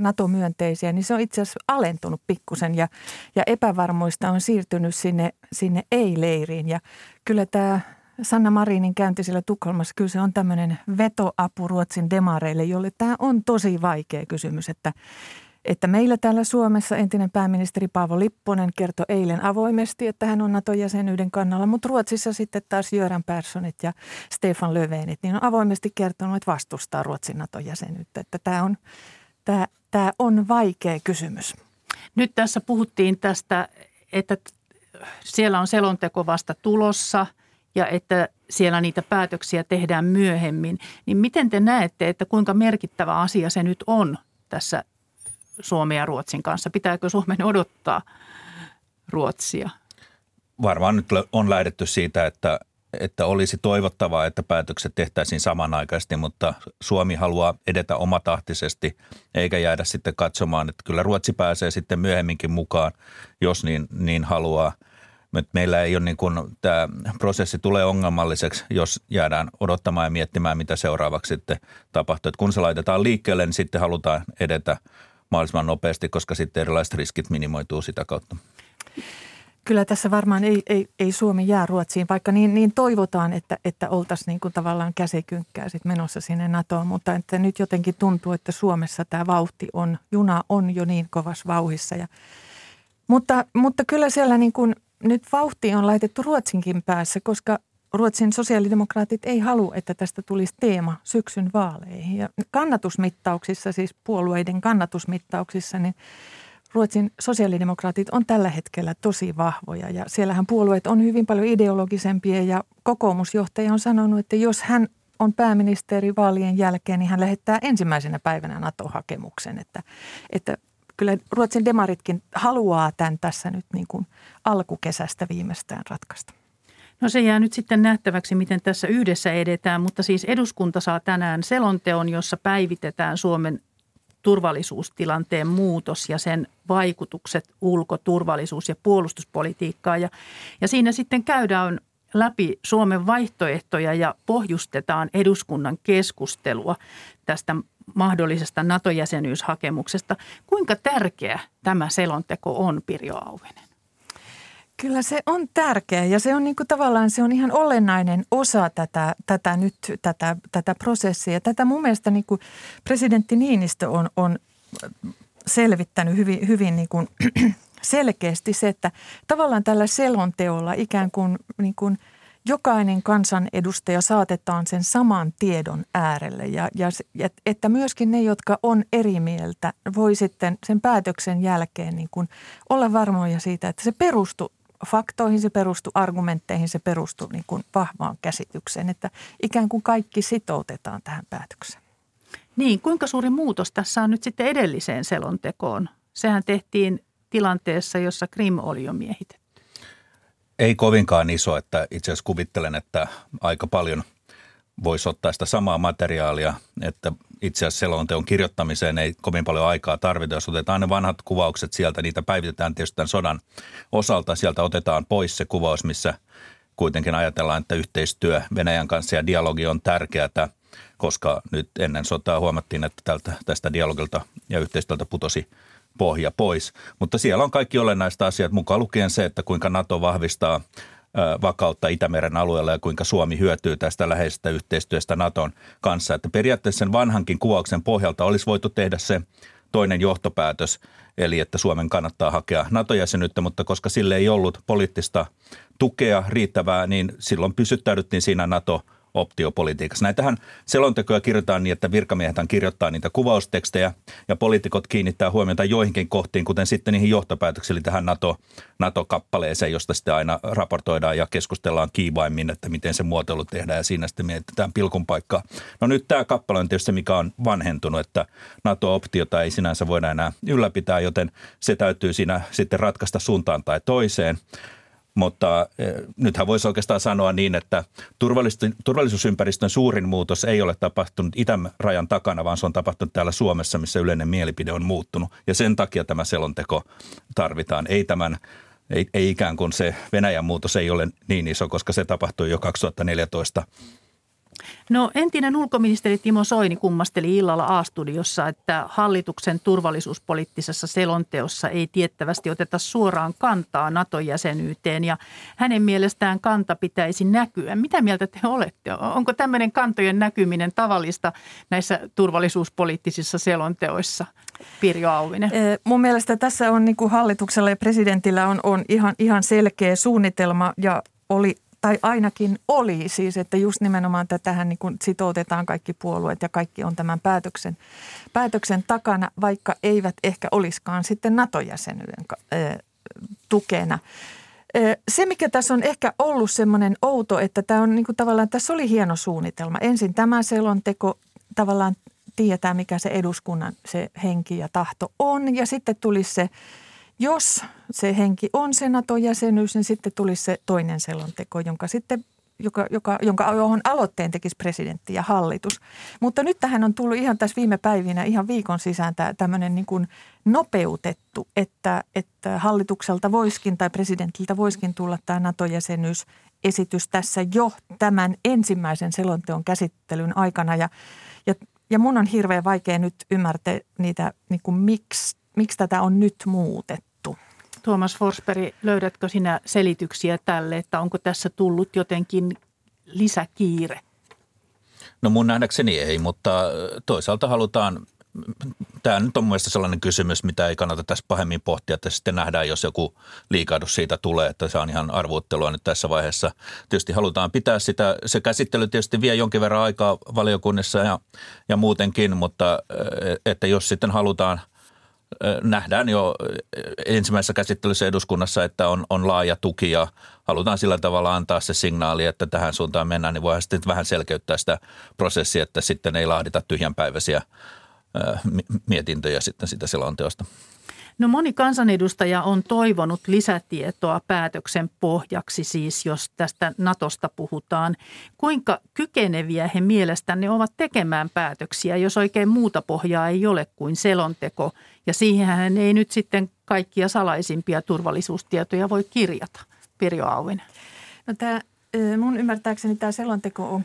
NATO-myönteisiä, niin se on itse asiassa alentunut pikkusen ja, ja epävarmuista on siirtynyt sinne, sinne ei-leiriin. Ja kyllä tämä Sanna Marinin käynti siellä Tukholmassa, kyllä se on tämmöinen vetoapu Ruotsin demareille, jolle tämä on tosi vaikea kysymys, että että meillä täällä Suomessa entinen pääministeri Paavo Lipponen kertoi eilen avoimesti, että hän on NATO-jäsenyyden kannalla, mutta Ruotsissa sitten taas Jöran Perssonit ja Stefan Löfvenit niin on avoimesti kertonut, että vastustaa Ruotsin NATO-jäsenyyttä. Että tämä on, tämä, tämä on vaikea kysymys. Nyt tässä puhuttiin tästä, että siellä on selonteko vasta tulossa ja että siellä niitä päätöksiä tehdään myöhemmin. Niin miten te näette, että kuinka merkittävä asia se nyt on tässä Suomen ja Ruotsin kanssa? Pitääkö Suomen odottaa Ruotsia? Varmaan nyt on lähdetty siitä, että, että olisi toivottavaa, että päätökset tehtäisiin samanaikaisesti, mutta Suomi haluaa edetä omatahtisesti eikä jäädä sitten katsomaan, että kyllä Ruotsi pääsee sitten myöhemminkin mukaan, jos niin, niin haluaa. Meillä ei ole niin kuin, tämä prosessi tulee ongelmalliseksi, jos jäädään odottamaan ja miettimään, mitä seuraavaksi sitten tapahtuu. Että kun se laitetaan liikkeelle, niin sitten halutaan edetä – mahdollisimman nopeasti, koska sitten erilaiset riskit minimoituu sitä kautta. Kyllä tässä varmaan ei, ei, ei Suomi jää Ruotsiin, vaikka niin, niin toivotaan, että, että oltaisiin niin kuin tavallaan käsikynkkää sit menossa sinne NATOon, mutta että nyt jotenkin tuntuu, että Suomessa tämä vauhti on, juna on jo niin kovassa vauhissa. Ja, mutta, mutta kyllä siellä niin kuin, nyt vauhti on laitettu Ruotsinkin päässä, koska Ruotsin sosiaalidemokraatit ei halua, että tästä tulisi teema syksyn vaaleihin. Ja kannatusmittauksissa, siis puolueiden kannatusmittauksissa, niin Ruotsin sosiaalidemokraatit on tällä hetkellä tosi vahvoja ja siellähän puolueet on hyvin paljon ideologisempia ja kokoomusjohtaja on sanonut, että jos hän on pääministeri vaalien jälkeen, niin hän lähettää ensimmäisenä päivänä NATO-hakemuksen, että, että kyllä Ruotsin demaritkin haluaa tämän tässä nyt niin kuin alkukesästä viimeistään ratkaista. No se jää nyt sitten nähtäväksi, miten tässä yhdessä edetään, mutta siis eduskunta saa tänään selonteon, jossa päivitetään Suomen turvallisuustilanteen muutos ja sen vaikutukset ulko-, turvallisuus- ja puolustuspolitiikkaan. Ja, ja siinä sitten käydään läpi Suomen vaihtoehtoja ja pohjustetaan eduskunnan keskustelua tästä mahdollisesta NATO-jäsenyyshakemuksesta. Kuinka tärkeä tämä selonteko on, Pirjo Auvinen? Kyllä se on tärkeä ja se on niin kuin tavallaan se on ihan olennainen osa tätä, tätä nyt tätä, tätä prosessia. Tätä mun mielestä niin kuin presidentti Niinistö on, on selvittänyt hyvin, hyvin niin kuin selkeästi se, että tavallaan tällä selonteolla ikään kuin, niin kuin jokainen kansanedustaja saatetaan sen saman tiedon äärelle ja, ja että myöskin ne, jotka on eri mieltä, voi sitten sen päätöksen jälkeen niin kuin olla varmoja siitä, että se perustuu faktoihin, se perustuu argumentteihin, se perustuu niin kuin vahvaan käsitykseen, että ikään kuin kaikki sitoutetaan tähän päätökseen. Niin, kuinka suuri muutos tässä on nyt sitten edelliseen selontekoon? Sehän tehtiin tilanteessa, jossa Krim oli jo miehitetty. Ei kovinkaan iso, että itse asiassa kuvittelen, että aika paljon voisi ottaa sitä samaa materiaalia, että itse asiassa selonteon kirjoittamiseen ei kovin paljon aikaa tarvita. Jos otetaan ne vanhat kuvaukset sieltä, niitä päivitetään tietysti tämän sodan osalta. Sieltä otetaan pois se kuvaus, missä kuitenkin ajatellaan, että yhteistyö Venäjän kanssa ja dialogi on tärkeää – koska nyt ennen sotaa huomattiin, että tältä, tästä dialogilta ja yhteistyöltä putosi pohja pois. Mutta siellä on kaikki olennaista asiat mukaan lukien se, että kuinka NATO vahvistaa vakautta Itämeren alueella ja kuinka Suomi hyötyy tästä läheisestä yhteistyöstä Naton kanssa. Että periaatteessa sen vanhankin kuvauksen pohjalta olisi voitu tehdä se toinen johtopäätös, eli että Suomen kannattaa hakea NATO-jäsenyyttä, mutta koska sille ei ollut poliittista tukea riittävää, niin silloin pysyttäydyttiin siinä NATO- optiopolitiikassa. Näitähän selontekoja kirjoitetaan niin, että virkamiehet kirjoittaa niitä kuvaustekstejä ja poliitikot kiinnittää huomiota joihinkin kohtiin, kuten sitten niihin johtopäätöksiin, eli tähän NATO, NATO-kappaleeseen, josta sitten aina raportoidaan ja keskustellaan kiivaimmin, että miten se muotoilu tehdään ja siinä sitten mietitään pilkun paikkaa. No nyt tämä kappale on tietysti mikä on vanhentunut, että NATO-optiota ei sinänsä voida enää ylläpitää, joten se täytyy siinä sitten ratkaista suuntaan tai toiseen. Mutta eh, nythän voisi oikeastaan sanoa niin, että turvallisuusympäristön suurin muutos ei ole tapahtunut itärajan takana, vaan se on tapahtunut täällä Suomessa, missä yleinen mielipide on muuttunut. Ja sen takia tämä selonteko tarvitaan. Ei tämän ei, ei ikään kuin se Venäjän muutos ei ole niin iso, koska se tapahtui jo 2014 No entinen ulkoministeri Timo Soini kummasteli illalla A-studiossa, että hallituksen turvallisuuspoliittisessa selonteossa ei tiettävästi oteta suoraan kantaa NATO-jäsenyyteen ja hänen mielestään kanta pitäisi näkyä. Mitä mieltä te olette? Onko tämmöinen kantojen näkyminen tavallista näissä turvallisuuspoliittisissa selonteoissa? Pirjo Auvinen. Mun mielestä tässä on niin kuin hallituksella ja presidentillä on, on ihan, ihan selkeä suunnitelma ja oli tai ainakin oli siis, että just nimenomaan tähän niin kuin sitoutetaan kaikki puolueet ja kaikki on tämän päätöksen, päätöksen takana, vaikka eivät ehkä olisikaan sitten NATO-jäsenyyden tukena. Se, mikä tässä on ehkä ollut semmoinen outo, että tämä on niin kuin tavallaan, tässä oli hieno suunnitelma. Ensin tämä selonteko tavallaan tietää, mikä se eduskunnan se henki ja tahto on ja sitten tulisi se – jos se henki on se NATO-jäsenyys, niin sitten tulisi se toinen selonteko, jonka sitten joka, joka, jonka, johon aloitteen tekisi presidentti ja hallitus. Mutta nyt tähän on tullut ihan tässä viime päivinä, ihan viikon sisään tämä tämmöinen niin kuin nopeutettu, että, että hallitukselta voiskin tai presidentiltä voiskin tulla tämä NATO-jäsenyysesitys tässä jo tämän ensimmäisen selonteon käsittelyn aikana. Ja, ja, ja mun on hirveän vaikea nyt ymmärtää niitä, niin kuin miksi, miksi tätä on nyt muutettu Tuomas Forsberg, löydätkö sinä selityksiä tälle, että onko tässä tullut jotenkin lisäkiire? No mun nähdäkseni ei, mutta toisaalta halutaan, tämä nyt on mielestäni sellainen kysymys, mitä ei kannata tässä pahemmin pohtia, että sitten nähdään, jos joku liikahdus siitä tulee, että se on ihan arvuuttelua nyt tässä vaiheessa. Tietysti halutaan pitää sitä, se käsittely tietysti vie jonkin verran aikaa valiokunnissa ja, ja muutenkin, mutta että jos sitten halutaan – nähdään jo ensimmäisessä käsittelyssä eduskunnassa, että on, on laaja tuki ja halutaan sillä tavalla antaa se signaali, että tähän suuntaan mennään, niin voidaan sitten vähän selkeyttää sitä prosessia, että sitten ei laadita tyhjänpäiväisiä mietintöjä sitten sitä selonteosta. No moni kansanedustaja on toivonut lisätietoa päätöksen pohjaksi, siis jos tästä Natosta puhutaan. Kuinka kykeneviä he mielestänne ovat tekemään päätöksiä, jos oikein muuta pohjaa ei ole kuin selonteko? Ja siihen ei nyt sitten kaikkia salaisimpia turvallisuustietoja voi kirjata. Pirjo Auvinen. No tämä, mun ymmärtääkseni tämä selonteko on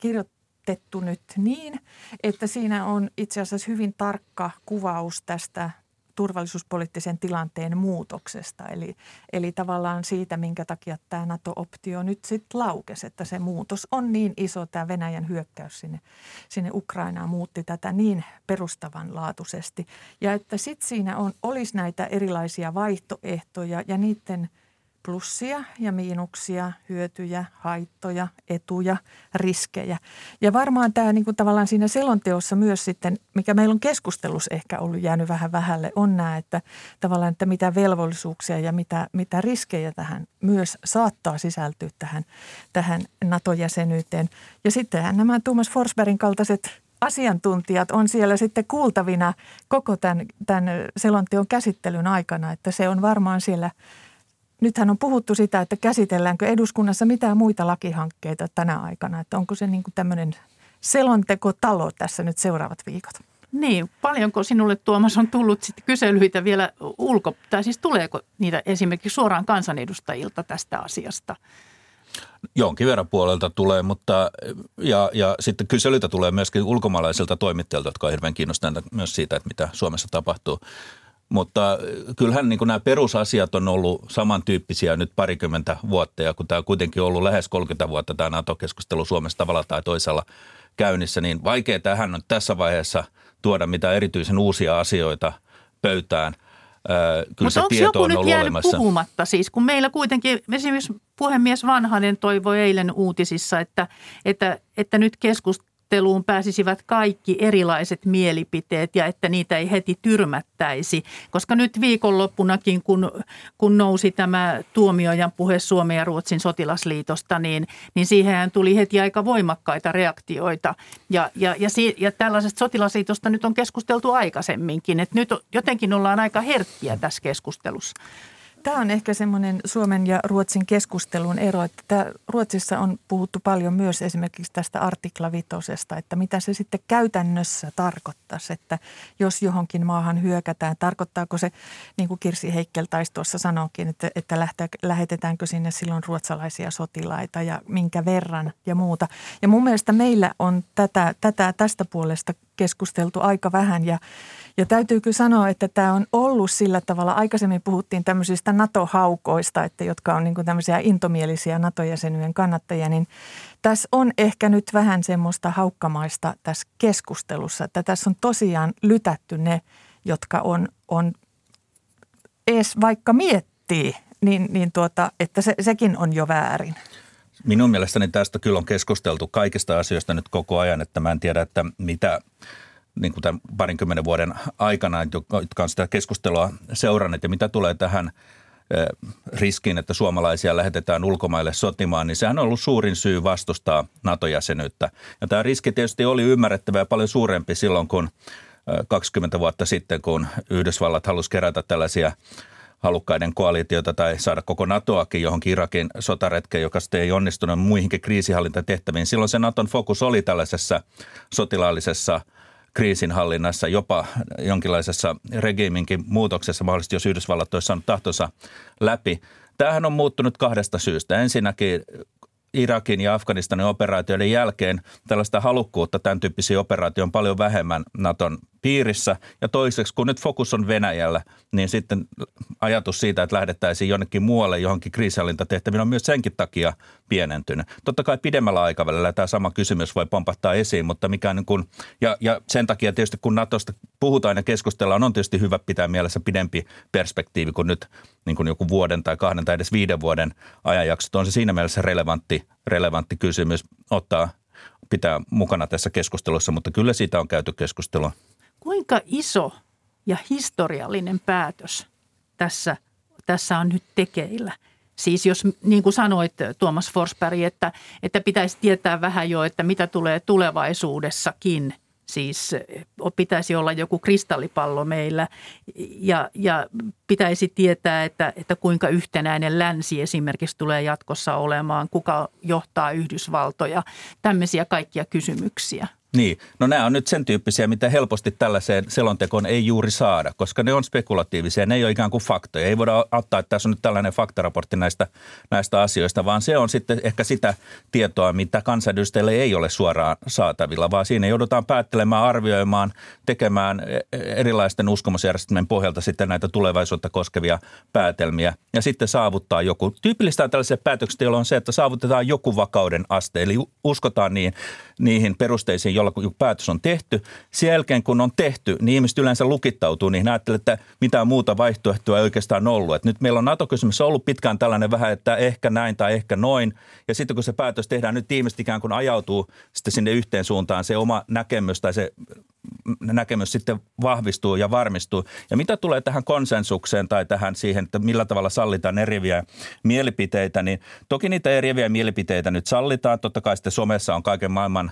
kirjoitettu nyt niin, että siinä on itse asiassa hyvin tarkka kuvaus tästä turvallisuuspoliittisen tilanteen muutoksesta. Eli, eli tavallaan siitä, minkä takia tämä NATO-optio nyt sitten laukesi, että se muutos on niin iso, tämä Venäjän hyökkäys sinne, sinne Ukrainaan muutti tätä niin perustavanlaatuisesti. Ja että sitten siinä on, olisi näitä erilaisia vaihtoehtoja ja niiden – plussia ja miinuksia, hyötyjä, haittoja, etuja, riskejä. Ja varmaan tämä niin kuin tavallaan siinä selonteossa myös sitten, mikä meillä on keskustelussa ehkä ollut jäänyt vähän vähälle, on nämä, että tavallaan, että mitä velvollisuuksia ja mitä, mitä riskejä tähän myös saattaa sisältyä tähän, tähän NATO-jäsenyyteen. Ja sittenhän nämä Thomas Forsbergin kaltaiset asiantuntijat on siellä sitten kuultavina koko tämän, tämän selonteon käsittelyn aikana, että se on varmaan siellä – nythän on puhuttu sitä, että käsitelläänkö eduskunnassa mitään muita lakihankkeita tänä aikana, että onko se niin kuin tämmöinen selontekotalo tässä nyt seuraavat viikot? Niin, paljonko sinulle Tuomas on tullut sitten kyselyitä vielä ulko, tai siis tuleeko niitä esimerkiksi suoraan kansanedustajilta tästä asiasta? Jonkin verran puolelta tulee, mutta ja, ja sitten kyselyitä tulee myöskin ulkomaalaisilta toimittajilta, jotka ovat hirveän kiinnostuneita myös siitä, että mitä Suomessa tapahtuu. Mutta kyllähän niin nämä perusasiat on ollut samantyyppisiä nyt parikymmentä vuotta ja kun tämä on kuitenkin ollut lähes 30 vuotta tämä NATO-keskustelu Suomessa tavalla tai toisella käynnissä, niin vaikea tähän on tässä vaiheessa tuoda mitään erityisen uusia asioita pöytään. Kyllä Mutta onko joku nyt jäänyt olemassa. puhumatta siis, kun meillä kuitenkin esimerkiksi puhemies Vanhanen toivoi eilen uutisissa, että, että, että nyt keskust, keskusteluun pääsisivät kaikki erilaiset mielipiteet ja että niitä ei heti tyrmättäisi. Koska nyt viikonloppunakin, kun, kun nousi tämä tuomiojan puhe Suomen ja Ruotsin sotilasliitosta, niin, niin siihen tuli heti aika voimakkaita reaktioita. Ja, ja, ja, si, ja tällaisesta sotilasliitosta nyt on keskusteltu aikaisemminkin, että nyt jotenkin ollaan aika herkkiä tässä keskustelussa. Tämä on ehkä semmoinen Suomen ja Ruotsin keskustelun ero, että tämä, Ruotsissa on puhuttu paljon myös esimerkiksi tästä artikla vitosesta, että mitä se sitten käytännössä tarkoittaisi, että jos johonkin maahan hyökätään, tarkoittaako se, niin kuin Kirsi Heikkel taisi tuossa sanoakin, että, että lähtee, lähetetäänkö sinne silloin ruotsalaisia sotilaita ja minkä verran ja muuta. Ja mun mielestä meillä on tätä, tätä tästä puolesta keskusteltu aika vähän ja ja täytyy kyllä sanoa, että tämä on ollut sillä tavalla, aikaisemmin puhuttiin tämmöisistä NATO-haukoista, että jotka on niin kuin tämmöisiä intomielisiä NATO-jäsenyyden kannattajia, niin tässä on ehkä nyt vähän semmoista haukkamaista tässä keskustelussa, että tässä on tosiaan lytätty ne, jotka on, on edes vaikka miettii, niin, niin tuota, että se, sekin on jo väärin. Minun mielestäni tästä kyllä on keskusteltu kaikista asioista nyt koko ajan, että mä en tiedä, että mitä niin kuin tämän parinkymmenen vuoden aikana, jotka on sitä keskustelua seuranneet ja mitä tulee tähän riskiin, että suomalaisia lähetetään ulkomaille sotimaan, niin sehän on ollut suurin syy vastustaa NATO-jäsenyyttä. Ja tämä riski tietysti oli ymmärrettävä ja paljon suurempi silloin, kun 20 vuotta sitten, kun Yhdysvallat halusi kerätä tällaisia halukkaiden koalitiota tai saada koko NATOakin johonkin Irakin sotaretkeen, joka sitten ei onnistunut muihinkin kriisihallintatehtäviin. Silloin se NATOn fokus oli tällaisessa sotilaallisessa – kriisinhallinnassa, jopa jonkinlaisessa regiiminkin muutoksessa, mahdollisesti jos Yhdysvallat olisi saanut tahtonsa läpi. Tämähän on muuttunut kahdesta syystä. Ensinnäkin Irakin ja Afganistanin operaatioiden jälkeen tällaista halukkuutta tämän tyyppisiä operaatioita on paljon vähemmän Naton piirissä. Ja toiseksi, kun nyt fokus on Venäjällä, niin sitten ajatus siitä, että lähdettäisiin jonnekin muualle johonkin kriisinhallintatehtäviin on myös senkin takia pienentynyt. Totta kai pidemmällä aikavälillä tämä sama kysymys voi pompahtaa esiin, mutta mikä niin kuin, ja, ja sen takia tietysti kun Natosta puhutaan ja keskustellaan, on tietysti hyvä pitää mielessä pidempi perspektiivi kuin nyt niin kuin joku vuoden tai kahden tai edes viiden vuoden ajanjaksot. On se siinä mielessä relevantti, relevantti kysymys ottaa pitää mukana tässä keskustelussa, mutta kyllä siitä on käyty keskustelua. Kuinka iso ja historiallinen päätös tässä, tässä on nyt tekeillä? Siis jos niin kuin sanoit Tuomas Forsberg, että, että pitäisi tietää vähän jo, että mitä tulee tulevaisuudessakin. Siis pitäisi olla joku kristallipallo meillä ja, ja pitäisi tietää, että, että kuinka yhtenäinen länsi esimerkiksi tulee jatkossa olemaan, kuka johtaa Yhdysvaltoja, tämmöisiä kaikkia kysymyksiä – Niin, no nämä on nyt sen tyyppisiä, mitä helposti tällaiseen selontekoon ei juuri saada, koska ne on spekulatiivisia, ne ei ole ikään kuin faktoja. Ei voida ottaa, että tässä on nyt tällainen faktaraportti näistä, näistä asioista, vaan se on sitten ehkä sitä tietoa, mitä kansanedustajille ei ole suoraan saatavilla, vaan siinä joudutaan päättelemään, arvioimaan, tekemään erilaisten uskomusjärjestelmien pohjalta sitten näitä tulevaisuutta koskevia päätelmiä ja sitten saavuttaa joku. Tyypillistä päätöksille, joilla on se, että saavutetaan joku vakauden aste, eli uskotaan niin, niihin perusteisiin, jolla päätös on tehty. Sen jälkeen, kun on tehty, niin ihmiset yleensä lukittautuu, niin ajattelee, että mitään muuta vaihtoehtoa ei oikeastaan ollut. Et nyt meillä on NATO-kysymys ollut pitkään tällainen vähän, että ehkä näin tai ehkä noin. Ja sitten kun se päätös tehdään, nyt ihmiset ikään kuin ajautuu sitten sinne yhteen suuntaan se oma näkemys tai se näkemys sitten vahvistuu ja varmistuu. Ja mitä tulee tähän konsensukseen tai tähän siihen, että millä tavalla sallitaan eriviä mielipiteitä, niin toki niitä eriviä mielipiteitä nyt sallitaan. Totta kai sitten somessa on kaiken maailman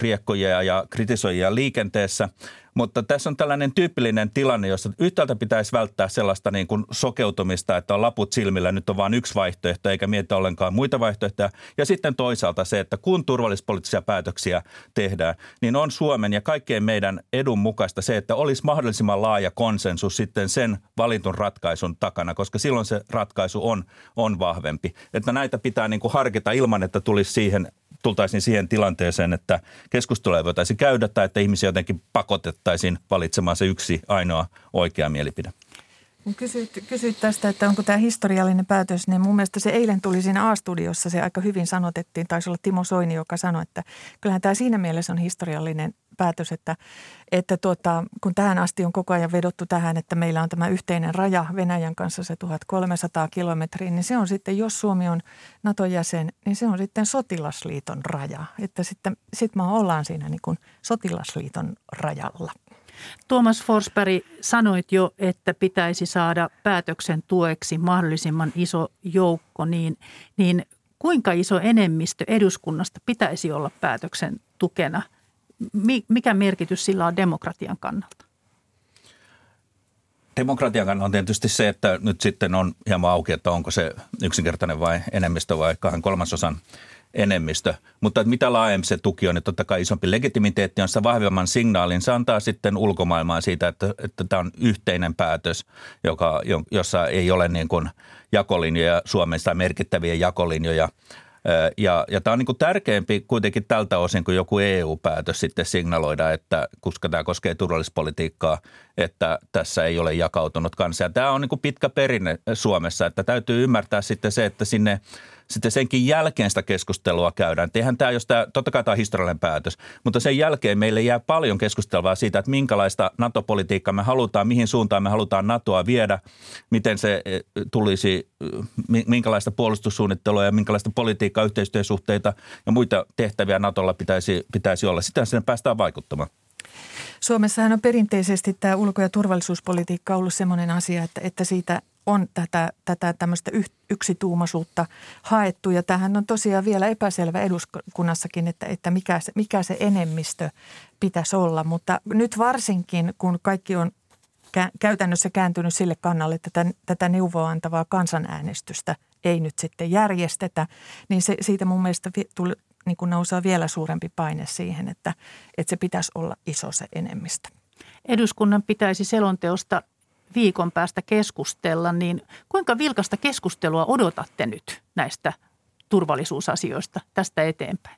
riekkoja ja kritisoijia liikenteessä. Mutta tässä on tällainen tyypillinen tilanne, jossa yhtäältä pitäisi välttää sellaista niin kuin sokeutumista, että on laput silmillä, nyt on vain yksi vaihtoehto eikä mietitä ollenkaan muita vaihtoehtoja. Ja sitten toisaalta se, että kun turvallispoliittisia päätöksiä tehdään, niin on Suomen ja kaikkien meidän edun mukaista se, että olisi mahdollisimman laaja konsensus sitten sen valintun ratkaisun takana, koska silloin se ratkaisu on, on vahvempi. Että näitä pitää niin kuin harkita ilman, että tulisi siihen tultaisiin siihen tilanteeseen, että keskustelua ei voitaisiin käydä tai että ihmisiä jotenkin pakotettaisiin valitsemaan se yksi ainoa oikea mielipide. Kysyit, kysyit tästä, että onko tämä historiallinen päätös, niin mun mielestä se eilen tuli siinä A-studiossa, se aika hyvin sanotettiin, taisi olla Timo Soini, joka sanoi, että kyllähän tämä siinä mielessä on historiallinen päätös, että, että tuota, kun tähän asti on koko ajan vedottu tähän, että meillä on tämä yhteinen raja Venäjän kanssa se 1300 kilometriä, niin se on sitten, jos Suomi on NATO-jäsen, niin se on sitten sotilasliiton raja. Että sitten sit me ollaan siinä niin kuin sotilasliiton rajalla. Tuomas Forsberg, sanoit jo, että pitäisi saada päätöksen tueksi mahdollisimman iso joukko, niin, niin kuinka iso enemmistö eduskunnasta pitäisi olla päätöksen tukena? Mikä merkitys sillä on demokratian kannalta? Demokratian kannalta on tietysti se, että nyt sitten on hieman auki, että onko se yksinkertainen vai enemmistö vai kahden kolmasosan enemmistö. Mutta mitä laajempi se tuki on, niin totta kai isompi legitimiteetti on sitä vahvemman signaalin. Se antaa sitten ulkomaailmaan siitä, että, että tämä on yhteinen päätös, joka, jossa ei ole niin kuin jakolinjoja Suomessa merkittäviä jakolinjoja – ja, ja tämä on niin kuin tärkeämpi kuitenkin tältä osin kuin joku EU-päätös sitten signaloida, että koska tämä koskee turvallispolitiikkaa, että tässä ei ole jakautunut kanssa. Ja tämä on niin kuin pitkä perinne Suomessa, että täytyy ymmärtää sitten se, että sinne – sitten senkin jälkeen sitä keskustelua käydään. Eihän tämä, jos tämä, totta kai tämä on historiallinen päätös, mutta sen jälkeen meille jää paljon keskustelua siitä, että minkälaista NATO-politiikkaa me halutaan, mihin suuntaan me halutaan NATOa viedä, miten se eh, tulisi, minkälaista puolustussuunnittelua ja minkälaista politiikkaa, yhteistyösuhteita ja muita tehtäviä NATOlla pitäisi, pitäisi olla. Sitä sen päästään vaikuttamaan. Suomessahan on perinteisesti tämä ulko- ja turvallisuuspolitiikka ollut sellainen asia, että, että siitä on tätä, tätä tämmöistä yksituumaisuutta haettu. Ja tähän on tosiaan vielä epäselvä eduskunnassakin, että, että mikä, se, mikä se enemmistö pitäisi olla. Mutta nyt varsinkin, kun kaikki on käytännössä kääntynyt sille kannalle, että tätä, tätä neuvoa antavaa kansanäänestystä ei nyt sitten järjestetä, niin se, siitä mun mielestä tuli, niin kuin nousee vielä suurempi paine siihen, että, että se pitäisi olla iso se enemmistö. Eduskunnan pitäisi selonteosta viikon päästä keskustella, niin kuinka vilkasta keskustelua odotatte nyt näistä turvallisuusasioista tästä eteenpäin?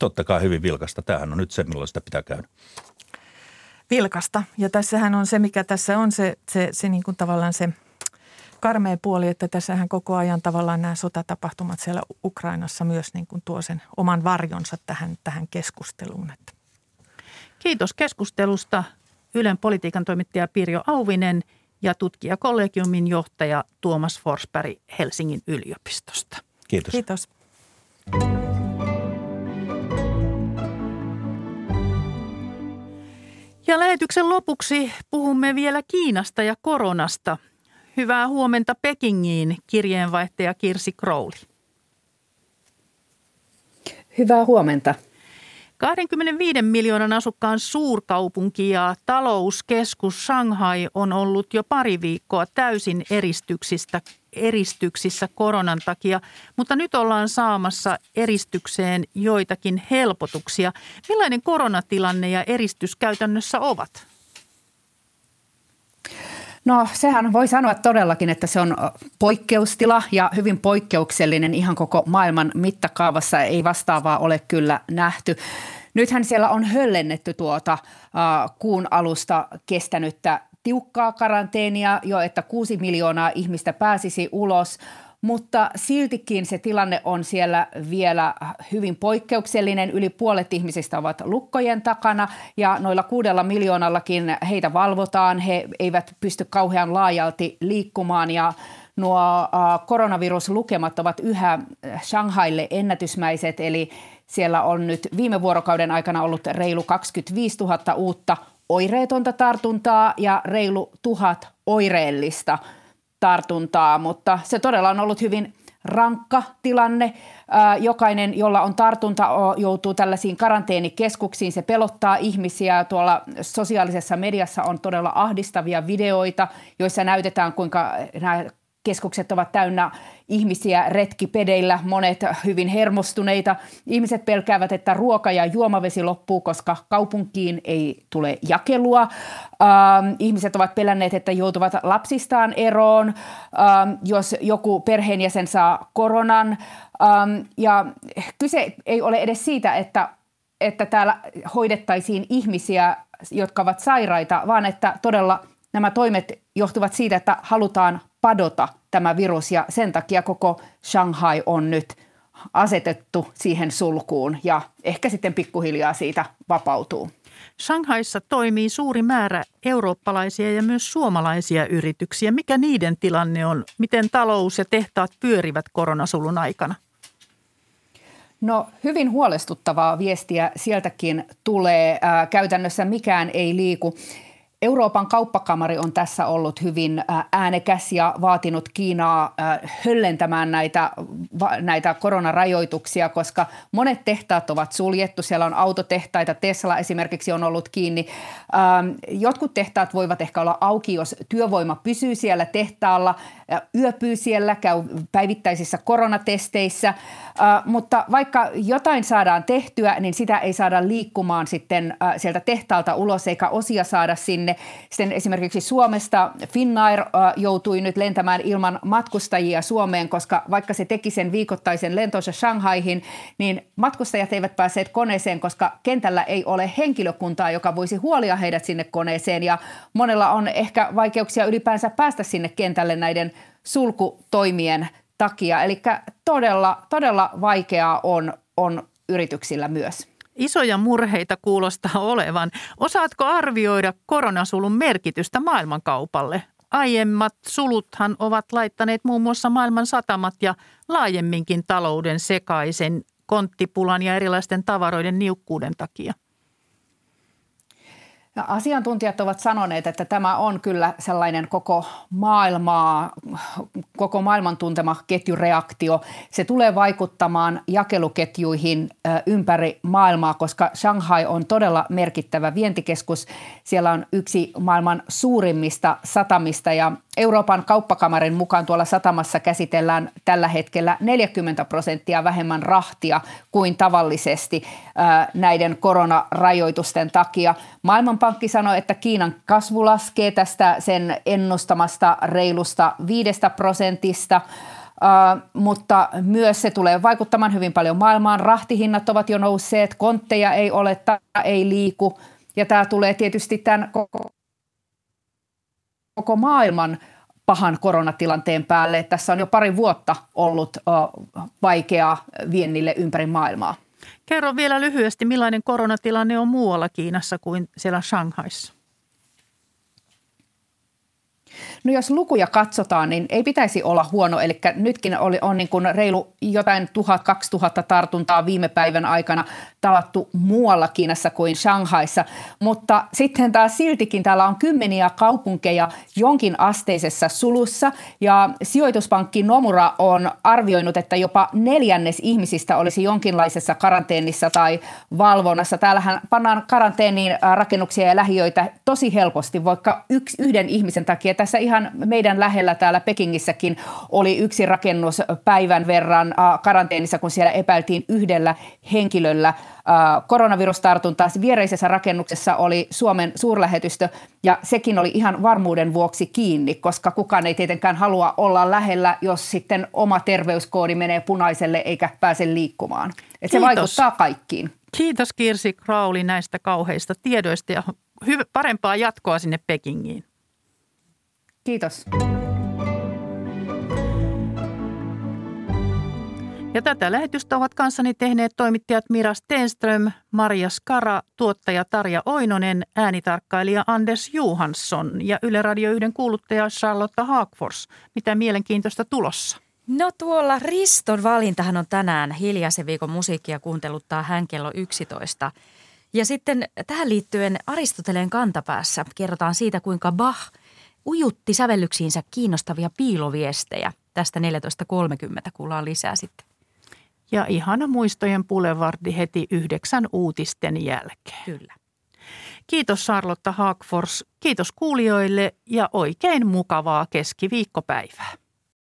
Totta kai hyvin vilkasta. Tämähän on nyt se, milloin sitä pitää käydä. Vilkasta. Ja tässähän on se, mikä tässä on se, se, se niin kuin tavallaan se karmea puoli, että tässähän koko ajan tavallaan nämä sotatapahtumat siellä Ukrainassa myös niin kuin tuo sen oman varjonsa tähän, tähän keskusteluun. Kiitos keskustelusta Ylen politiikan toimittaja Pirjo Auvinen – ja tutkijakollegiumin johtaja Tuomas Forsberg Helsingin yliopistosta. Kiitos. Kiitos. Ja lähetyksen lopuksi puhumme vielä Kiinasta ja koronasta. Hyvää huomenta Pekingiin, kirjeenvaihtaja Kirsi Crowley. Hyvää huomenta. 25 miljoonan asukkaan suurkaupunki ja talouskeskus Shanghai on ollut jo pari viikkoa täysin eristyksistä eristyksissä koronan takia, mutta nyt ollaan saamassa eristykseen joitakin helpotuksia. Millainen koronatilanne ja eristys käytännössä ovat? No sehän voi sanoa todellakin, että se on poikkeustila ja hyvin poikkeuksellinen ihan koko maailman mittakaavassa. Ei vastaavaa ole kyllä nähty. Nythän siellä on höllennetty tuota uh, kuun alusta kestänyttä tiukkaa karanteenia jo, että kuusi miljoonaa ihmistä pääsisi ulos, mutta siltikin se tilanne on siellä vielä hyvin poikkeuksellinen. Yli puolet ihmisistä ovat lukkojen takana ja noilla kuudella miljoonallakin heitä valvotaan. He eivät pysty kauhean laajalti liikkumaan ja nuo koronaviruslukemat ovat yhä Shanghaille ennätysmäiset, eli siellä on nyt viime vuorokauden aikana ollut reilu 25 000 uutta oireetonta tartuntaa ja reilu tuhat oireellista tartuntaa, mutta se todella on ollut hyvin rankka tilanne. Jokainen, jolla on tartunta, joutuu tällaisiin karanteenikeskuksiin. Se pelottaa ihmisiä. Tuolla sosiaalisessa mediassa on todella ahdistavia videoita, joissa näytetään, kuinka nämä keskukset ovat täynnä ihmisiä retkipedeillä, monet hyvin hermostuneita. Ihmiset pelkäävät, että ruoka ja juomavesi loppuu, koska kaupunkiin ei tule jakelua. Ähm, ihmiset ovat pelänneet, että joutuvat lapsistaan eroon, ähm, jos joku perheenjäsen saa koronan. Ähm, ja kyse ei ole edes siitä, että, että täällä hoidettaisiin ihmisiä, jotka ovat sairaita, vaan että todella nämä toimet johtuvat siitä, että halutaan padota tämä virus ja sen takia koko Shanghai on nyt asetettu siihen sulkuun ja ehkä sitten pikkuhiljaa siitä vapautuu. Shanghaissa toimii suuri määrä eurooppalaisia ja myös suomalaisia yrityksiä. Mikä niiden tilanne on? Miten talous ja tehtaat pyörivät koronasulun aikana? No hyvin huolestuttavaa viestiä sieltäkin tulee. Ää, käytännössä mikään ei liiku. Euroopan kauppakamari on tässä ollut hyvin äänekäs ja vaatinut Kiinaa höllentämään näitä, näitä koronarajoituksia, koska monet tehtaat ovat suljettu. Siellä on autotehtaita, Tesla esimerkiksi on ollut kiinni. Jotkut tehtaat voivat ehkä olla auki, jos työvoima pysyy siellä tehtaalla, yöpyy siellä, käy päivittäisissä koronatesteissä, mutta vaikka jotain saadaan tehtyä, niin sitä ei saada liikkumaan sitten sieltä tehtaalta ulos eikä osia saada sinne. Sitten esimerkiksi Suomesta Finnair joutui nyt lentämään ilman matkustajia Suomeen, koska vaikka se teki sen viikoittaisen lentonsa Shanghaihin, niin matkustajat eivät päässeet koneeseen, koska kentällä ei ole henkilökuntaa, joka voisi huolia heidät sinne koneeseen. Ja monella on ehkä vaikeuksia ylipäänsä päästä sinne kentälle näiden sulkutoimien takia. Eli todella, todella vaikeaa on, on yrityksillä myös. Isoja murheita kuulostaa olevan. Osaatko arvioida koronasulun merkitystä maailmankaupalle? Aiemmat suluthan ovat laittaneet muun muassa maailman satamat ja laajemminkin talouden sekaisen konttipulan ja erilaisten tavaroiden niukkuuden takia. Ja asiantuntijat ovat sanoneet, että tämä on kyllä sellainen koko maailmaa, koko maailman tuntema ketjureaktio. Se tulee vaikuttamaan jakeluketjuihin ympäri maailmaa, koska Shanghai on todella merkittävä vientikeskus. Siellä on yksi maailman suurimmista satamista ja Euroopan kauppakamarin mukaan tuolla satamassa käsitellään tällä hetkellä 40 prosenttia vähemmän rahtia kuin tavallisesti näiden koronarajoitusten takia. Maailmanpankki sanoi, että Kiinan kasvu laskee tästä sen ennustamasta reilusta viidestä prosentista. Uh, mutta myös se tulee vaikuttamaan hyvin paljon maailmaan. Rahtihinnat ovat jo nousseet, kontteja ei ole, ei liiku. Ja tämä tulee tietysti tämän koko koko maailman pahan koronatilanteen päälle. Tässä on jo pari vuotta ollut vaikeaa viennille ympäri maailmaa. Kerro vielä lyhyesti, millainen koronatilanne on muualla Kiinassa kuin siellä Shanghaissa? No jos lukuja katsotaan, niin ei pitäisi olla huono. Eli nytkin oli, on niin kuin reilu jotain 1000-2000 tartuntaa viime päivän aikana tavattu muualla Kiinassa kuin Shanghaissa. Mutta sitten taas siltikin täällä on kymmeniä kaupunkeja jonkin asteisessa sulussa. Ja sijoituspankki Nomura on arvioinut, että jopa neljännes ihmisistä olisi jonkinlaisessa karanteenissa tai valvonnassa. Täällähän pannaan karanteeniin rakennuksia ja lähiöitä tosi helposti, vaikka yksi, yhden ihmisen takia tässä ihan meidän lähellä täällä Pekingissäkin oli yksi rakennus päivän verran karanteenissa, kun siellä epäiltiin yhdellä henkilöllä koronavirustartuntaa. Viereisessä rakennuksessa oli Suomen suurlähetystö ja sekin oli ihan varmuuden vuoksi kiinni, koska kukaan ei tietenkään halua olla lähellä, jos sitten oma terveyskoodi menee punaiselle eikä pääse liikkumaan. Et se vaikuttaa kaikkiin. Kiitos Kirsi Krauli näistä kauheista tiedoista ja parempaa jatkoa sinne Pekingiin. Kiitos. Ja tätä lähetystä ovat kanssani tehneet toimittajat Mira Stenström, Maria Skara, tuottaja Tarja Oinonen, äänitarkkailija Anders Johansson ja Yle Radio 1 kuuluttaja Charlotte Haakfors. Mitä mielenkiintoista tulossa? No tuolla Riston valintahan on tänään hiljaisen viikon musiikkia kuunteluttaa hän kello 11. Ja sitten tähän liittyen Aristoteleen kantapäässä kerrotaan siitä, kuinka Bach ujutti sävellyksiinsä kiinnostavia piiloviestejä. Tästä 14.30 kuullaan lisää sitten. Ja ihana muistojen pulevardi heti yhdeksän uutisten jälkeen. Kyllä. Kiitos Charlotte Haakfors, kiitos kuulijoille ja oikein mukavaa keskiviikkopäivää.